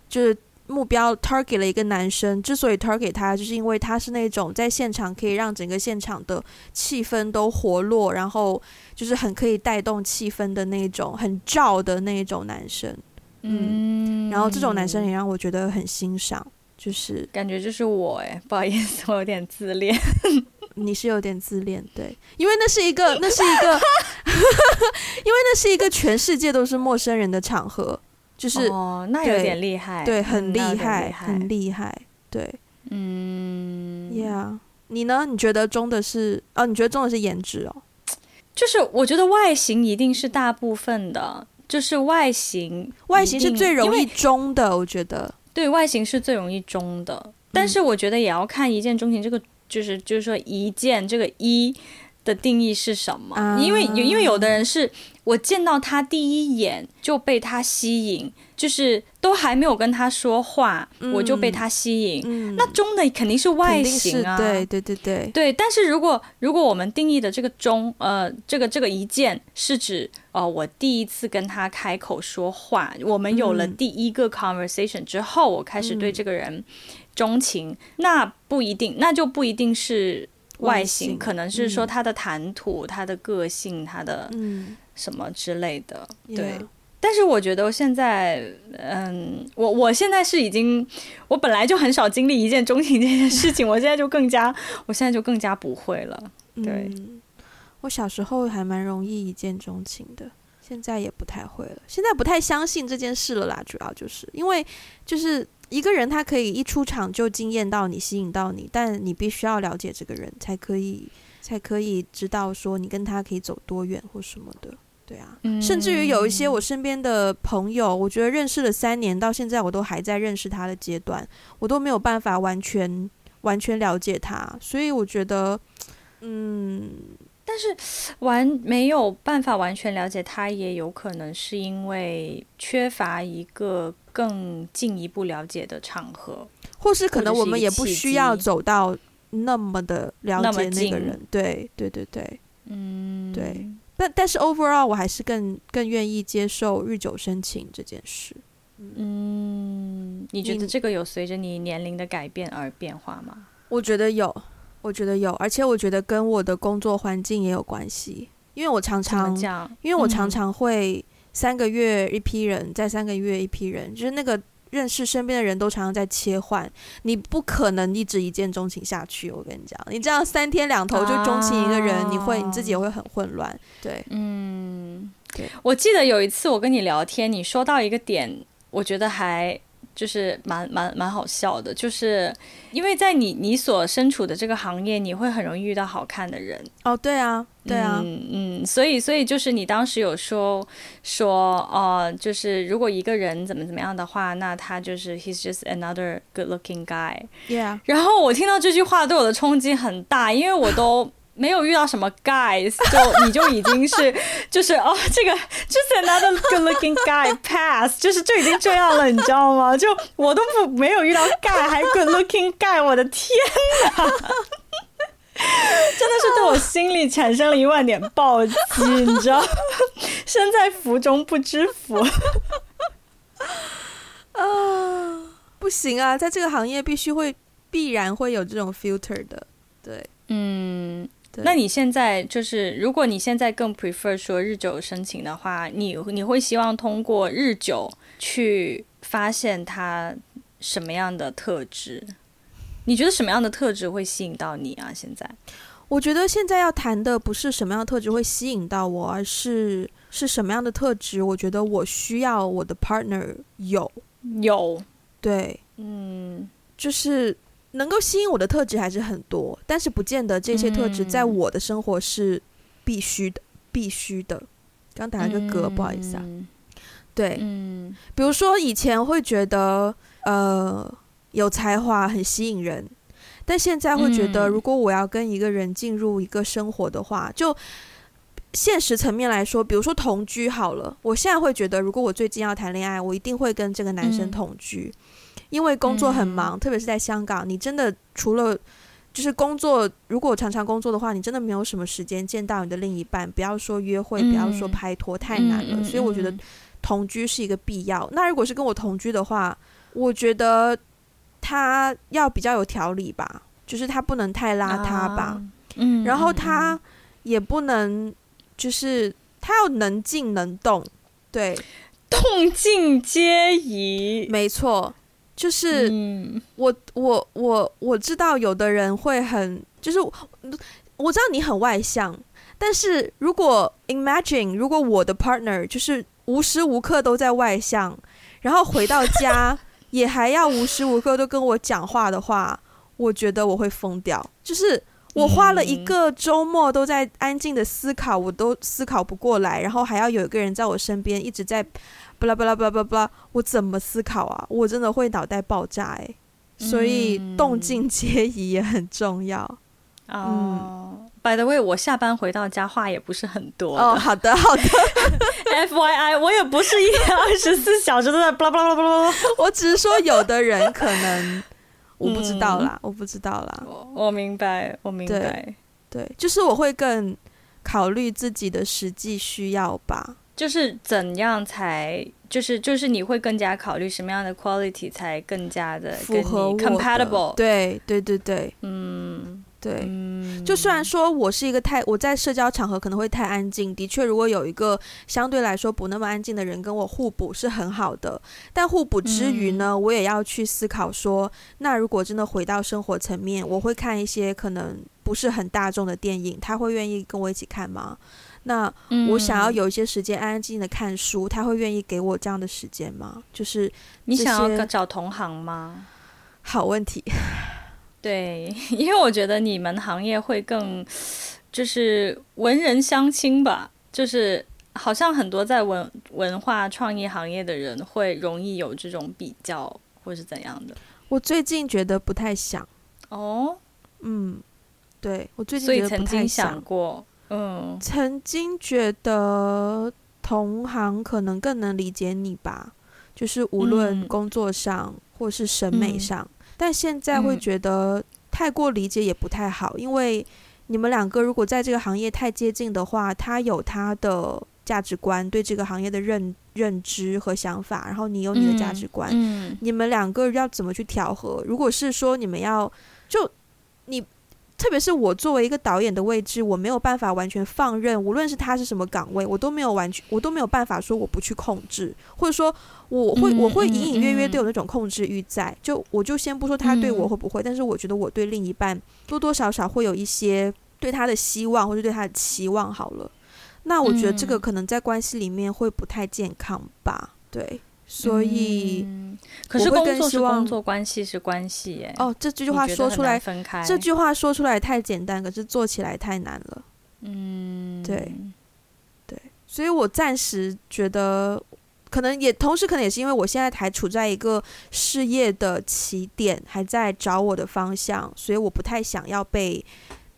就是目标 target 了一个男生，之所以 target 他，就是因为他是那种在现场可以让整个现场的气氛都活络，然后就是很可以带动气氛的那种，很照的那种男生。嗯，嗯，然后这种男生也让我觉得很欣赏，就是感觉就是我哎，不好意思，我有点自恋。你是有点自恋，对，因为那是一个，那是一个，因为那是一个全世界都是陌生人的场合。就是哦，那有点厉害，对，很厉害，嗯、很厉害，对，嗯，Yeah，你呢？你觉得中的是哦？你觉得中的是颜值哦？就是我觉得外形一定是大部分的，就是外形，外形是最容易中的，我觉得，对，外形是最容易中的，但是我觉得也要看一见钟情这个，就是就是说一见这个一的定义是什么？嗯、因为因为有的人是。我见到他第一眼就被他吸引，就是都还没有跟他说话，嗯、我就被他吸引。嗯、那中的肯定是外形啊，对对对对对。但是如果如果我们定义的这个中，呃，这个这个一见是指，呃，我第一次跟他开口说话，我们有了第一个 conversation 之后，我开始对这个人钟情，嗯、那不一定，那就不一定是外形，可能是说他的谈吐、嗯、他的个性、他的嗯。什么之类的，对。但是我觉得现在，嗯，我我现在是已经，我本来就很少经历一见钟情这件事情，我现在就更加，我现在就更加不会了。对，嗯，我小时候还蛮容易一见钟情的，现在也不太会了。现在不太相信这件事了啦，主要就是因为就是一个人他可以一出场就惊艳到你，吸引到你，但你必须要了解这个人才可以。才可以知道说你跟他可以走多远或什么的，对啊，嗯、甚至于有一些我身边的朋友，我觉得认识了三年到现在，我都还在认识他的阶段，我都没有办法完全完全了解他，所以我觉得，嗯，但是完没有办法完全了解他，也有可能是因为缺乏一个更进一步了解的场合，或是可能我们也不需要走到。那么的了解那个人，对对对对，嗯，对，但但是 overall 我还是更更愿意接受日久生情这件事。嗯，你觉得这个有随着你年龄的改变而变化吗？我觉得有，我觉得有，而且我觉得跟我的工作环境也有关系，因为我常常，因为我常常会三个月一批人，再三个月一批人，就是那个。认识身边的人都常常在切换，你不可能一直一见钟情下去。我跟你讲，你这样三天两头就钟情一个人，啊、你会你自己也会很混乱。对，嗯，对。我记得有一次我跟你聊天，你说到一个点，我觉得还。就是蛮蛮蛮好笑的，就是因为在你你所身处的这个行业，你会很容易遇到好看的人哦。对啊，对啊，嗯嗯，所以所以就是你当时有说说哦、呃，就是如果一个人怎么怎么样的话，那他就是 he's just another good-looking guy。Yeah。然后我听到这句话对我的冲击很大，因为我都。没有遇到什么 guys，就你就已经是就是哦，这个就是 another good-looking guy pass，就是就已经这样了，你知道吗？就我都不没有遇到 guy，还 good-looking guy，我的天哪！真的是对我心里产生了一万点暴击，你知道？身在福中不知福 啊！不行啊，在这个行业必须会必然会有这种 filter 的，对，嗯。对那你现在就是，如果你现在更 prefer 说日久生情的话，你你会希望通过日久去发现他什么样的特质？你觉得什么样的特质会吸引到你啊？现在，我觉得现在要谈的不是什么样的特质会吸引到我，而是是什么样的特质？我觉得我需要我的 partner 有有对，嗯，就是。能够吸引我的特质还是很多，但是不见得这些特质在我的生活是必须的，必须的。刚打了个嗝，不好意思啊。对，嗯，比如说以前会觉得呃有才华很吸引人，但现在会觉得如果我要跟一个人进入一个生活的话，就现实层面来说，比如说同居好了，我现在会觉得如果我最近要谈恋爱，我一定会跟这个男生同居。因为工作很忙，嗯、特别是在香港，你真的除了就是工作，如果常常工作的话，你真的没有什么时间见到你的另一半。不要说约会，嗯、不要说拍拖，太难了。嗯、所以我觉得同居是一个必要。嗯、那如果是跟我同居的话，我觉得他要比较有条理吧，就是他不能太邋遢吧，嗯，然后他也不能就是他要能静能动，对，动静皆宜，没错，就是我我我我知道有的人会很就是我知道你很外向。但是如果 imagine 如果我的 partner 就是无时无刻都在外向，然后回到 家也还要无时无刻都跟我讲话的话，我觉得我会疯掉。就是我花了一个周末都在安静的思考，我都思考不过来，然后还要有一个人在我身边一直在巴拉巴拉巴拉巴拉，我怎么思考啊？我真的会脑袋爆炸哎！所以动静 皆宜也很重要。嗯。By the way，我下班回到家话也不是很多哦。好的，好的。F Y I，我也不是一天二十四小时都在巴拉巴拉巴拉。我只是说，有的人可能我不知道啦，嗯、我不知道啦。我，我明白，我明白对。对，就是我会更考虑自己的实际需要吧。就是怎样才，就是就是你会更加考虑什么样的 quality 才更加的符合我 compatible。对对对对，嗯。对，就虽然说我是一个太我在社交场合可能会太安静，的确，如果有一个相对来说不那么安静的人跟我互补是很好的。但互补之余呢，我也要去思考说，那如果真的回到生活层面，我会看一些可能不是很大众的电影，他会愿意跟我一起看吗？那我想要有一些时间安安静静的看书，他会愿意给我这样的时间吗？就是你想要找同行吗？好问题。对，因为我觉得你们行业会更，就是文人相亲吧，就是好像很多在文文化创意行业的人会容易有这种比较，或是怎样的。我最近觉得不太想哦，嗯，对，我最近觉得不太想，所以曾经想过，嗯，曾经觉得同行可能更能理解你吧，就是无论工作上或是审美上。嗯但现在会觉得太过理解也不太好，嗯，因为你们两个如果在这个行业太接近的话，他有他的价值观，对这个行业的认认知和想法，然后你有你的价值观，嗯，你们两个要怎么去调和？如果是说你们要就你。特别是我作为一个导演的位置，我没有办法完全放任，无论是他是什么岗位，我都没有完全，我都没有办法说我不去控制，或者说我会我会隐隐约约都有那种控制欲在。就我就先不说他对我会不会，但是我觉得我对另一半多多少少会有一些对他的希望或者对他的期望。好了，那我觉得这个可能在关系里面会不太健康吧？对。所以，嗯，可是工作是工作，关系是关系耶。哦，这句话说出来，分开这句话说出来太简单，可是做起来太难了。嗯，对，对，所以我暂时觉得，可能也同时可能也是因为我现在还处在一个事业的起点，还在找我的方向，所以我不太想要被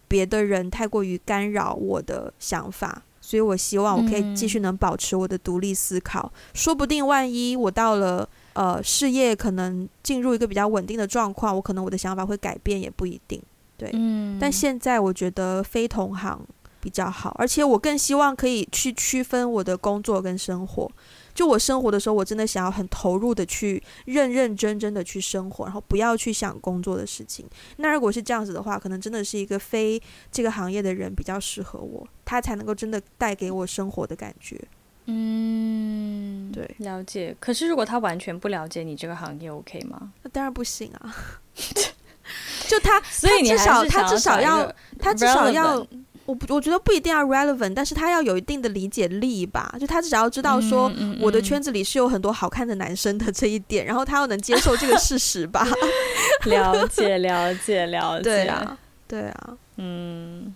别的人太过于干扰我的想法。所以我希望我可以继续能保持我的独立思考，嗯、说不定万一我到了呃事业可能进入一个比较稳定的状况，我可能我的想法会改变也不一定。对，嗯，但现在我觉得非同行比较好，而且我更希望可以去区分我的工作跟生活。就我生活的时候，我真的想要很投入的去认认真真的去生活，然后不要去想工作的事情。那如果是这样子的话，可能真的是一个非这个行业的人比较适合我，他才能够真的带给我生活的感觉。嗯，对，了解。可是如果他完全不了解你这个行业，OK 吗？那当然不行啊。就他，所以你至少他至少要，他至少要。我不，我觉得不一定要 relevant，但是他要有一定的理解力吧。就他至少要知道说，我的圈子里是有很多好看的男生的这一点，然后他要能接受这个事实吧。了解，了解，了解。对啊，对啊。嗯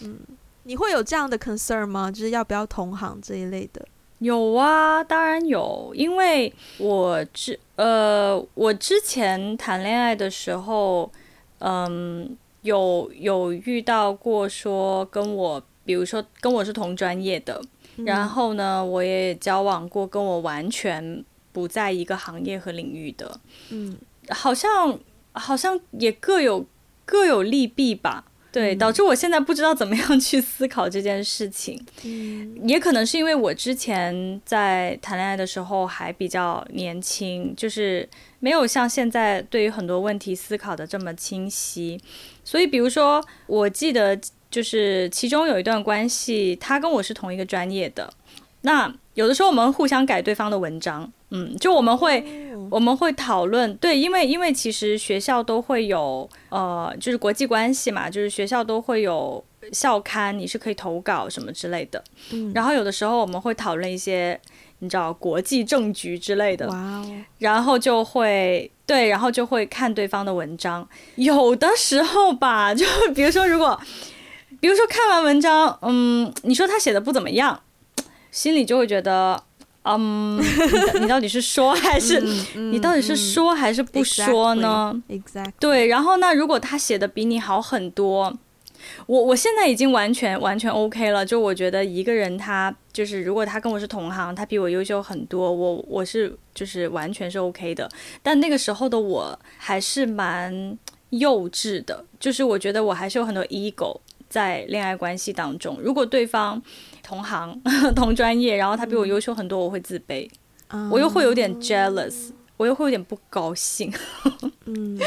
嗯，你会有这样的 concern 吗？就是要不要同行这一类的？有啊，当然有，因为我之呃，我之前谈恋爱的时候，嗯。有有遇到过说跟我，比如说跟我是同专业的，嗯，然后呢，我也交往过跟我完全不在一个行业和领域的，嗯，好像好像也各有各有利弊吧。对，导致我现在不知道怎么样去思考这件事情。嗯，也可能是因为我之前在谈恋爱的时候还比较年轻，就是没有像现在对于很多问题思考的这么清晰。所以，比如说，我记得就是其中有一段关系，他跟我是同一个专业的。那有的时候我们互相改对方的文章，嗯，就我们会。我们会讨论，对，因为因为其实学校都会有，呃，就是国际关系嘛，就是学校都会有校刊，你是可以投稿什么之类的。嗯，然后有的时候我们会讨论一些，你知道国际政局之类的。然后就会对，然后就会看对方的文章。有的时候吧，就比如说如果，比如说看完文章，嗯，你说他写的不怎么样，心里就会觉得。嗯、um，你，你到底是说还是、你到底是说还是不说呢？Exactly, exactly. 对，然后那如果他写的比你好很多，我我现在已经完全完全 OK 了。就我觉得一个人他就是如果他跟我是同行，他比我优秀很多，我我是就是完全是 OK 的。但那个时候的我还是蛮幼稚的，就是我觉得我还是有很多 ego 在恋爱关系当中。如果对方同行 同专业，然后他比我优秀很多，我会自卑，嗯、我又会有点 jealous，我又会有点不高兴，嗯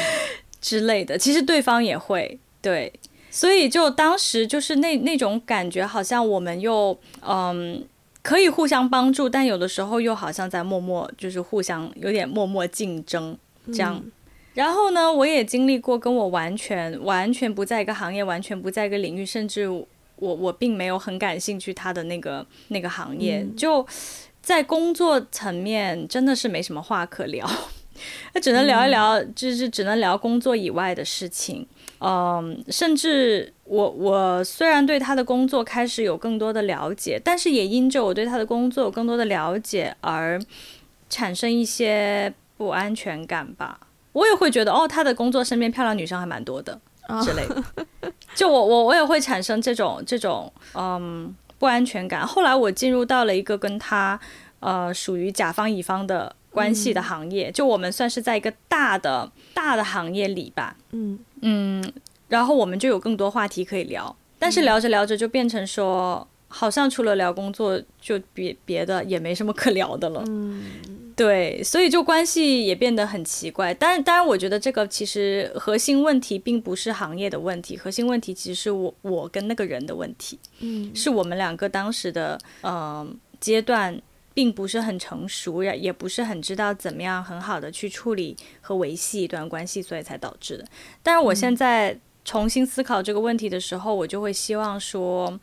之类的。其实对方也会对，所以就当时就是那那种感觉，好像我们又嗯可以互相帮助，但有的时候又好像在默默就是互相有点默默竞争这样。嗯、然后呢，我也经历过跟我完全完全不在一个行业，完全不在一个领域，甚至。我我并没有很感兴趣他的那个那个行业，嗯，就在工作层面真的是没什么话可聊，那只能聊一聊，嗯，就是只能聊工作以外的事情。嗯，甚至我我虽然对他的工作开始有更多的了解，但是也因着我对他的工作有更多的了解而产生一些不安全感吧。我也会觉得哦，他的工作身边漂亮女生还蛮多的。之类的，就我我我也会产生这种这种嗯不安全感。后来我进入到了一个跟他呃属于甲方乙方的关系的行业，就我们算是在一个大的大的行业里吧。嗯嗯，然后我们就有更多话题可以聊，但是聊着聊着就变成说，好像除了聊工作，就别别的也没什么可聊的了。嗯。对，所以就关系也变得很奇怪。当然，当然，我觉得这个其实核心问题并不是行业的问题，核心问题其实是我我跟那个人的问题。嗯，是我们两个当时的呃阶段并不是很成熟，也也不是很知道怎么样很好的去处理和维系一段关系，所以才导致的。但是我现在重新思考这个问题的时候，我就会希望说，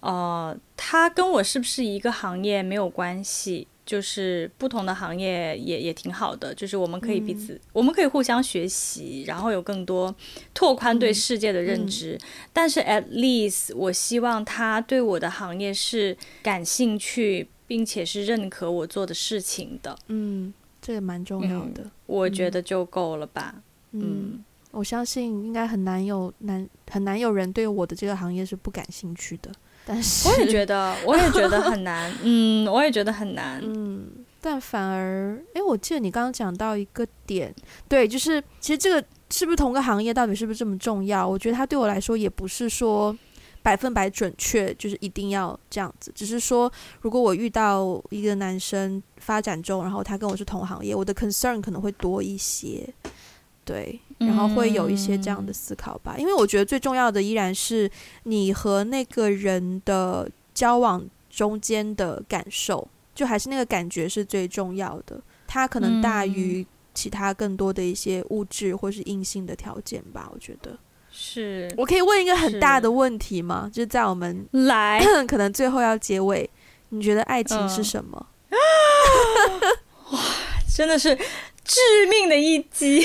呃，他跟我是不是一个行业没有关系。就是不同的行业也也挺好的，就是我们可以彼此，嗯、我们可以互相学习，然后有更多拓宽对世界的认知。嗯嗯、但是 at least 我希望他对我的行业是感兴趣，并且是认可我做的事情的。嗯，这也蛮重要的，嗯、我觉得就够了吧。嗯，嗯我相信应该很难有难很难有人对我的这个行业是不感兴趣的。但是我也觉得，我也觉得很难。嗯，我也觉得很难。嗯，但反而，哎，我记得你刚刚讲到一个点，对，就是其实这个是不是同个行业，到底是不是这么重要？我觉得它对我来说也不是说百分百准确，就是一定要这样子。只是说，如果我遇到一个男生发展中，然后他跟我是同行业，我的 concern 可能会多一些。对，然后会有一些这样的思考吧，嗯，因为我觉得最重要的依然是你和那个人的交往中间的感受，就还是那个感觉是最重要的，它可能大于其他更多的一些物质或是硬性的条件吧。我觉得是。我可以问一个很大的问题吗？就是在我们来 可能最后要结尾，你觉得爱情是什么？嗯，哇，真的是。致命的一击，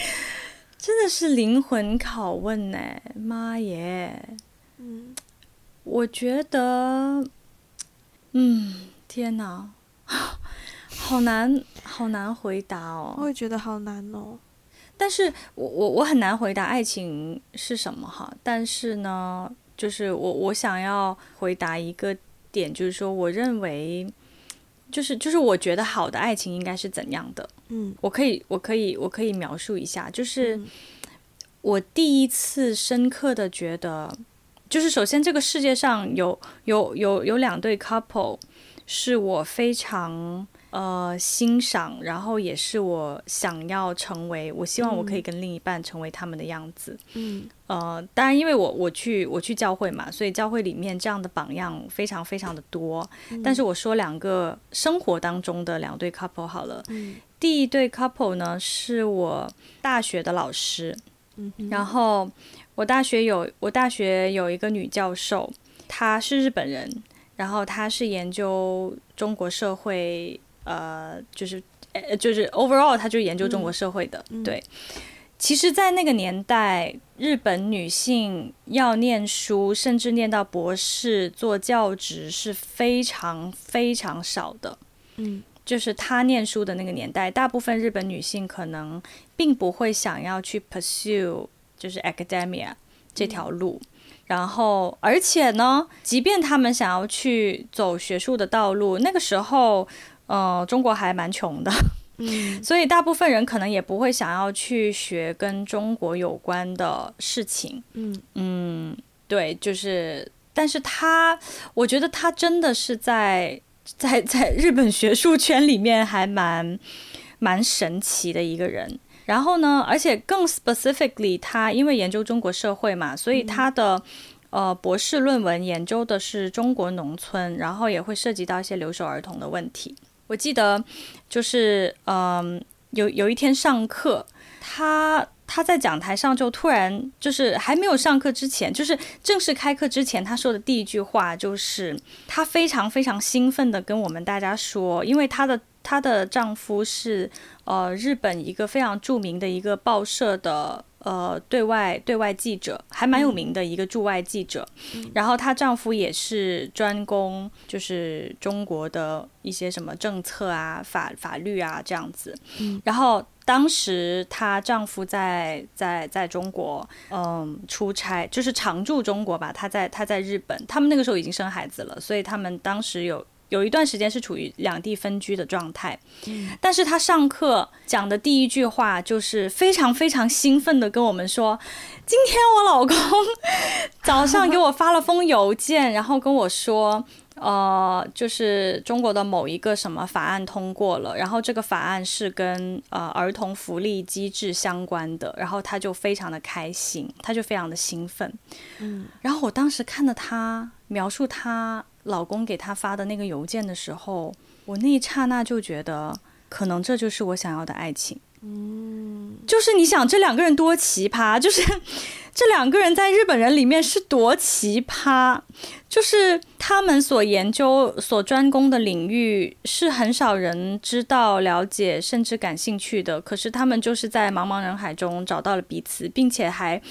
真的是灵魂拷问呢！妈耶，嗯，我觉得，嗯，天哪，好难，好难回答哦。我也觉得好难哦。但是我我我很难回答爱情是什么哈。但是呢，就是我我想要回答一个点，就是说，我认为。就是就是，我觉得好的爱情应该是怎样的？嗯，我可以，我可以，我可以描述一下。就是我第一次深刻的觉得，就是首先这个世界上有有有有两对 couple 是我非常。呃，欣赏，然后也是我想要成为，我希望我可以跟另一半成为他们的样子。嗯，呃，当然，因为我我去我去教会嘛，所以教会里面这样的榜样非常非常的多。嗯，但是我说两个生活当中的两对 couple 好了。嗯，第一对 couple 呢是我大学的老师。嗯，然后我大学有我大学有一个女教授，她是日本人，然后她是研究中国社会。呃，就是，呃，就是 overall，他就是研究中国社会的。嗯、对，其实，在那个年代，日本女性要念书，甚至念到博士做教职是非常非常少的。嗯，就是她念书的那个年代，大部分日本女性可能并不会想要去 pursue 就是 academia 这条路。嗯、然后，而且呢，即便她们想要去走学术的道路，那个时候。呃，中国还蛮穷的，嗯，所以大部分人可能也不会想要去学跟中国有关的事情，嗯嗯，对，就是，但是他，我觉得他真的是在在在日本学术圈里面还蛮蛮神奇的一个人。然后呢，而且更 specifically，他因为研究中国社会嘛，所以他的。嗯呃，博士论文研究的是中国农村，然后也会涉及到一些留守儿童的问题。我记得就是，嗯、有有一天上课，他他在讲台上就突然就是还没有上课之前，就是正式开课之前，他说的第一句话就是他非常非常兴奋地跟我们大家说，因为他的他的丈夫是呃日本一个非常著名的一个报社的。呃，对外对外记者还蛮有名的一个驻外记者，嗯、然后她丈夫也是专攻就是中国的一些什么政策啊、法法律啊这样子。嗯、然后当时她丈夫在在在中国，嗯，出差就是常驻中国吧。她在他在日本，他们那个时候已经生孩子了，所以他们当时有。有一段时间是处于两地分居的状态，但是他上课讲的第一句话就是非常非常兴奋的跟我们说，今天我老公早上给我发了封邮件，然后跟我说，呃，就是中国的某一个什么法案通过了，然后这个法案是跟呃儿童福利机制相关的，然后他就非常的开心，他就非常的兴奋，嗯，然后我当时看到他描述他。老公给他发的那个邮件的时候，我那一刹那就觉得，可能这就是我想要的爱情。嗯，就是你想，这两个人多奇葩，就是这两个人在日本人里面是多奇葩，就是他们所研究、所专攻的领域是很少人知道、了解，甚至感兴趣的。可是他们就是在茫茫人海中找到了彼此，并且还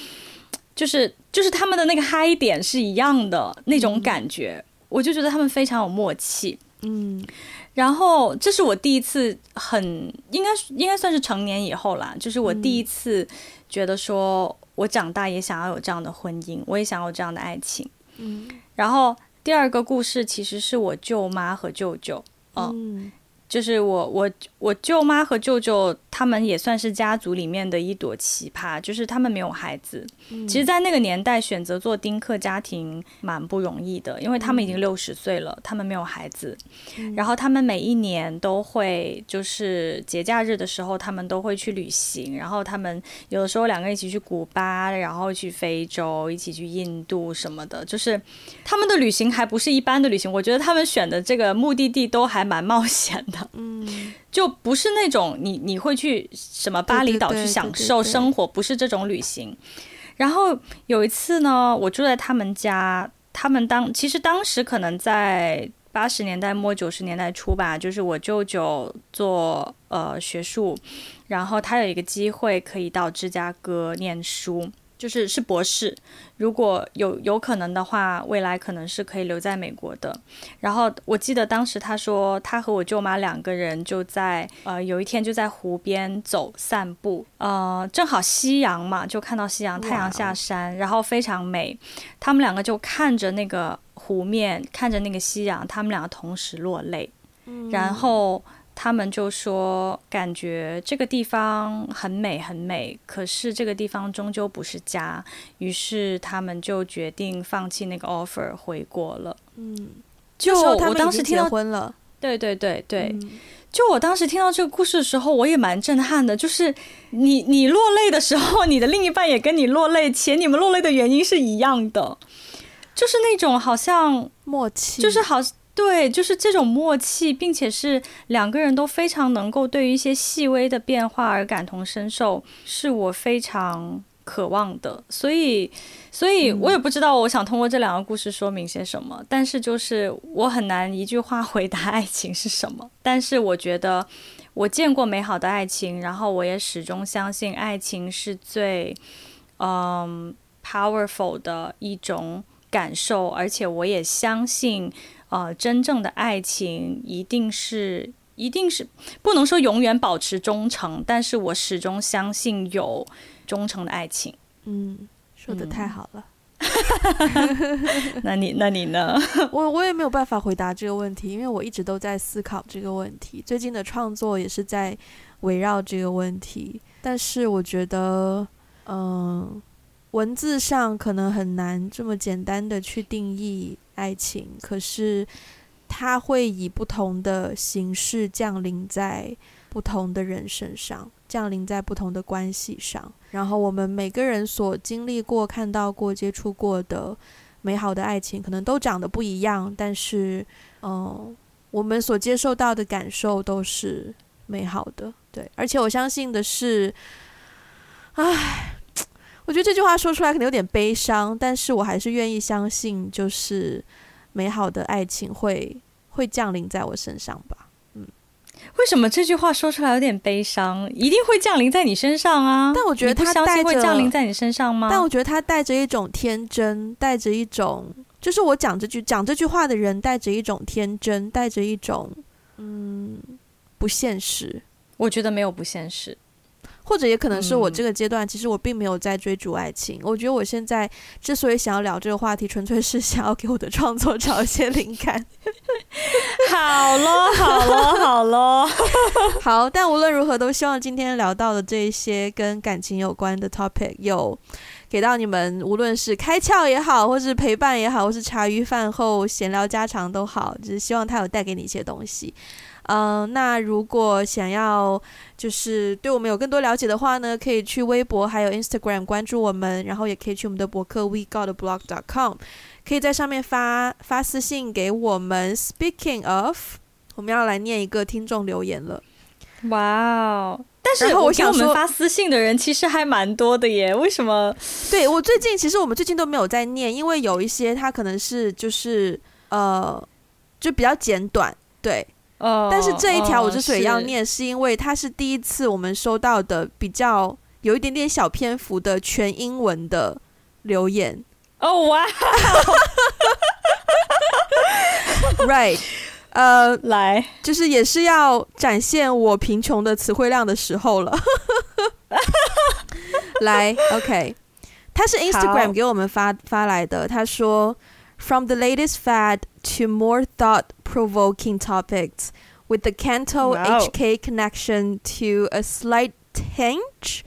就是就是他们的那个嗨点是一样的那种感觉。嗯我就觉得他们非常有默契，嗯，然后这是我第一次很应该应该算是成年以后啦，就是我第一次觉得说我长大也想要有这样的婚姻，我也想要有这样的爱情，嗯，然后第二个故事其实是我舅妈和舅舅，嗯。嗯就是我我我舅妈和舅舅他们也算是家族里面的一朵奇葩，就是他们没有孩子。嗯、其实，在那个年代选择做丁克家庭蛮不容易的，因为他们已经六十岁了，嗯、他们没有孩子。嗯、然后他们每一年都会，就是节假日的时候，他们都会去旅行。然后他们有的时候两个人一起去古巴，然后去非洲，一起去印度什么的。就是他们的旅行还不是一般的旅行，我觉得他们选的这个目的地都还蛮冒险的。嗯，就不是那种你你会去什么巴厘岛去享受生活，不是这种旅行。然后有一次呢，我住在他们家，他们当其实当时可能在八十年代末九十年代初吧，就是我舅舅做呃学术，然后他有一个机会可以到芝加哥念书。就是是博士，如果有有可能的话，未来可能是可以留在美国的。然后我记得当时他说，他和我舅妈两个人就在呃有一天就在湖边走散步，呃正好夕阳嘛，就看到夕阳，太阳下山，然后非常美。他们两个就看着那个湖面，看着那个夕阳，他们两个同时落泪，然后。他们就说感觉这个地方很美很美，可是这个地方终究不是家，于是他们就决定放弃那个 offer 回国了。嗯，就我当时听到结婚了，对对对对。嗯就我当时听到这个故事的时候，我也蛮震撼的。就是你你落泪的时候，你的另一半也跟你落泪，且你们落泪的原因是一样的，就是那种好像默契，就是好对，就是这种默契，并且是两个人都非常能够对于一些细微的变化而感同身受，是我非常渴望的，所以。所以我也不知道我想通过这两个故事说明些什么，嗯，但是就是我很难一句话 回答爱情是什么。但是我觉得我见过美好的爱情，然后我也始终相信爱情是最嗯 powerful 的一种感受，而且我也相信呃真正的爱情一定是一定是不能说永远保持忠诚，但是我始终相信有忠诚的爱情。嗯。说的太好了，嗯、那你那你呢？我我也没有办法回答这个问题，因为我一直都在思考这个问题。最近的创作也是在围绕这个问题，但是我觉得，嗯，文字上可能很难这么简单的去定义爱情，可是它会以不同的形式降临在不同的人身上。降临在不同的关系上，然后我们每个人所经历过、看到过、接触过的美好的爱情，可能都长得不一样，但是，嗯、我们所接受到的感受都是美好的。对，而且我相信的是，唉，我觉得这句话说出来可能有点悲伤，但是我还是愿意相信，就是美好的爱情会会降临在我身上吧。嗯为什么这句话说出来有点悲伤？一定会降临在你身上啊！但我觉得他相信会降临在你身上吗？但我觉得他带着一种天真，带着一种，就是我讲这句讲这句话的人带着一种天真，带着一种嗯不现实。我觉得没有不现实。或者也可能是我这个阶段，其实我并没有在追逐爱情。嗯。我觉得我现在之所以想要聊这个话题，纯粹是想要给我的创作找一些灵感。好咯，好咯，好咯，好。但无论如何，都希望今天聊到的这一些跟感情有关的 topic，有给到你们，无论是开窍也好，或是陪伴也好，或是茶余饭后闲聊家常都好，只是希望它有带给你一些东西。嗯、呃，那如果想要就是对我们有更多了解的话呢，可以去微博还有 Instagram 关注我们，然后也可以去我们的博客 we got blog dot com，可以在上面发发私信给我们。Speaking of，我们要来念一个听众留言了。哇哦！但是我想我们发私信的人其实还蛮多的耶，为什么？对，我最近其实我们最近都没有在念，因为有一些他可能是就是呃，就比较简短，对。但是这一条我之所以要念，是因为它是第一次我们收到的比较有一点点小篇幅的全英文的留言。哦哇！Right，呃，来，就是也是要展现我贫穷的词汇量的时候了。来，OK，他是 Instagram 给我们发发来的，他说。From the latest fad to more thought-provoking topics, with the Canto wow. HK connection to a slight tinge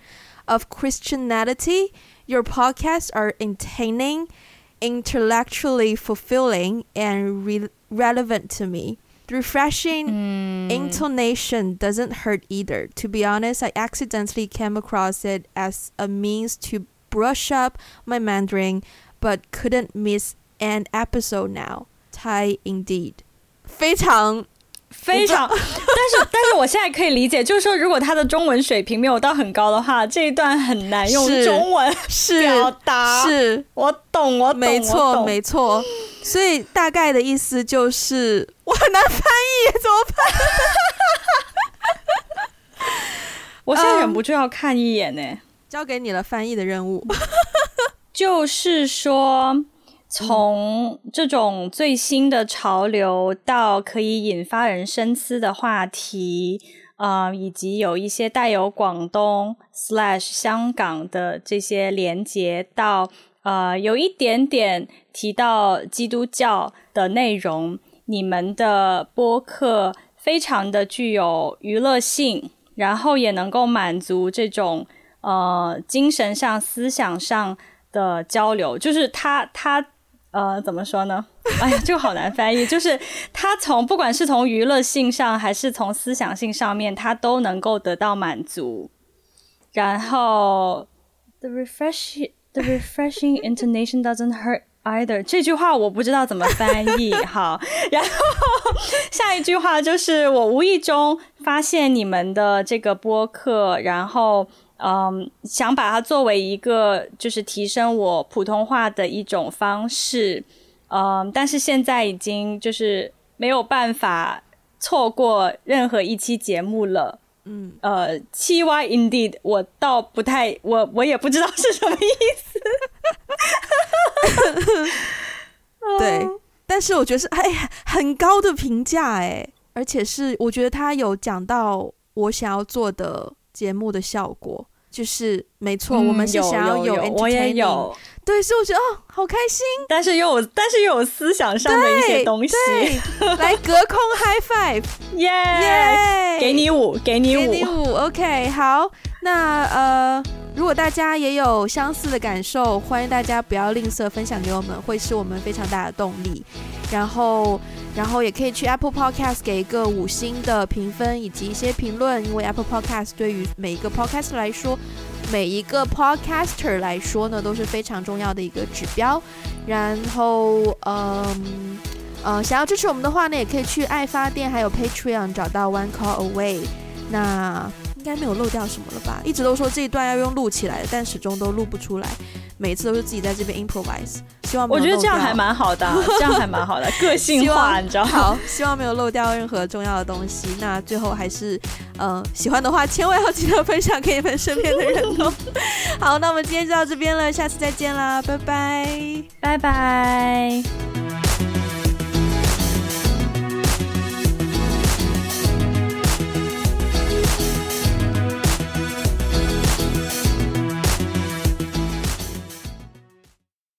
of Christianity, your podcasts are entertaining, intellectually fulfilling, and re relevant to me. The refreshing mm. intonation doesn't hurt either. To be honest, I accidentally came across it as a means to brush up my Mandarin, but couldn't miss An episode now, Thai indeed，非常非常，但是 但是我现在可以理解，就是说如果他的中文水平没有到很高的话，这一段很难用中文表达。是，我懂，我懂，没错没错。所以大概的意思就是我很难翻译，怎么办？我现在忍不住要看一眼呢。Um, 交给你了，翻译的任务。就是说。从这种最新的潮流到可以引发人深思的话题，呃，以及有一些带有广东香港的这些连接，到呃有一点点提到基督教的内容，你们的播客非常的具有娱乐性，然后也能够满足这种呃精神上、思想上的交流。就是他他呃怎么说呢？哎呀，就好难翻译。就是他从不管是从娱乐性上，还是从思想性上面，他都能够得到满足。然后，the refreshing the refreshing intonation doesn't hurt either。这句话我不知道怎么翻译。好，然后下一句话就是我无意中发现你们的这个播客，然后嗯，想把它作为一个就是提升我普通话的一种方式，嗯，但是现在已经就是没有办法错过任何一期节目了。嗯，呃，七 Y indeed，我倒不太，我我也不知道是什么意思。对，但是我觉得是哎呀，很高的评价哎，而且是我觉得他有讲到我想要做的节目的效果。就是没错，嗯、我们是想要有 entertaining，我也有，对，所以我觉得哦，好开心，但是又有，但是又有思想上的一些东西，来隔空 high five，耶耶，给你五，给你五，给你五，OK，好，那呃，如果大家也有相似的感受，欢迎大家不要吝啬分享给我们，会是我们非常大的动力，然后。然后也可以去 Apple Podcast 给一个五星的评分以及一些评论，因为 Apple Podcast 对于每一个 Podcast 来说，每一个 Podcaster 来说呢都是非常重要的一个指标。然后，嗯，呃，想要支持我们的话呢，也可以去爱发电还有 Patreon 找到 One Call Away。那应该没有漏掉什么了吧？一直都说这一段要用录起来的，但始终都录不出来。每次都是自己在这边 improvise，希望。我觉得这样还蛮好的，这样还蛮好的，个性化，你知道吗？好，希望没有漏掉任何重要的东西。那最后还是，嗯、呃，喜欢的话千万要记得分享给你们身边的人哦。好，那我们今天就到这边了，下次再见啦，拜拜，拜拜。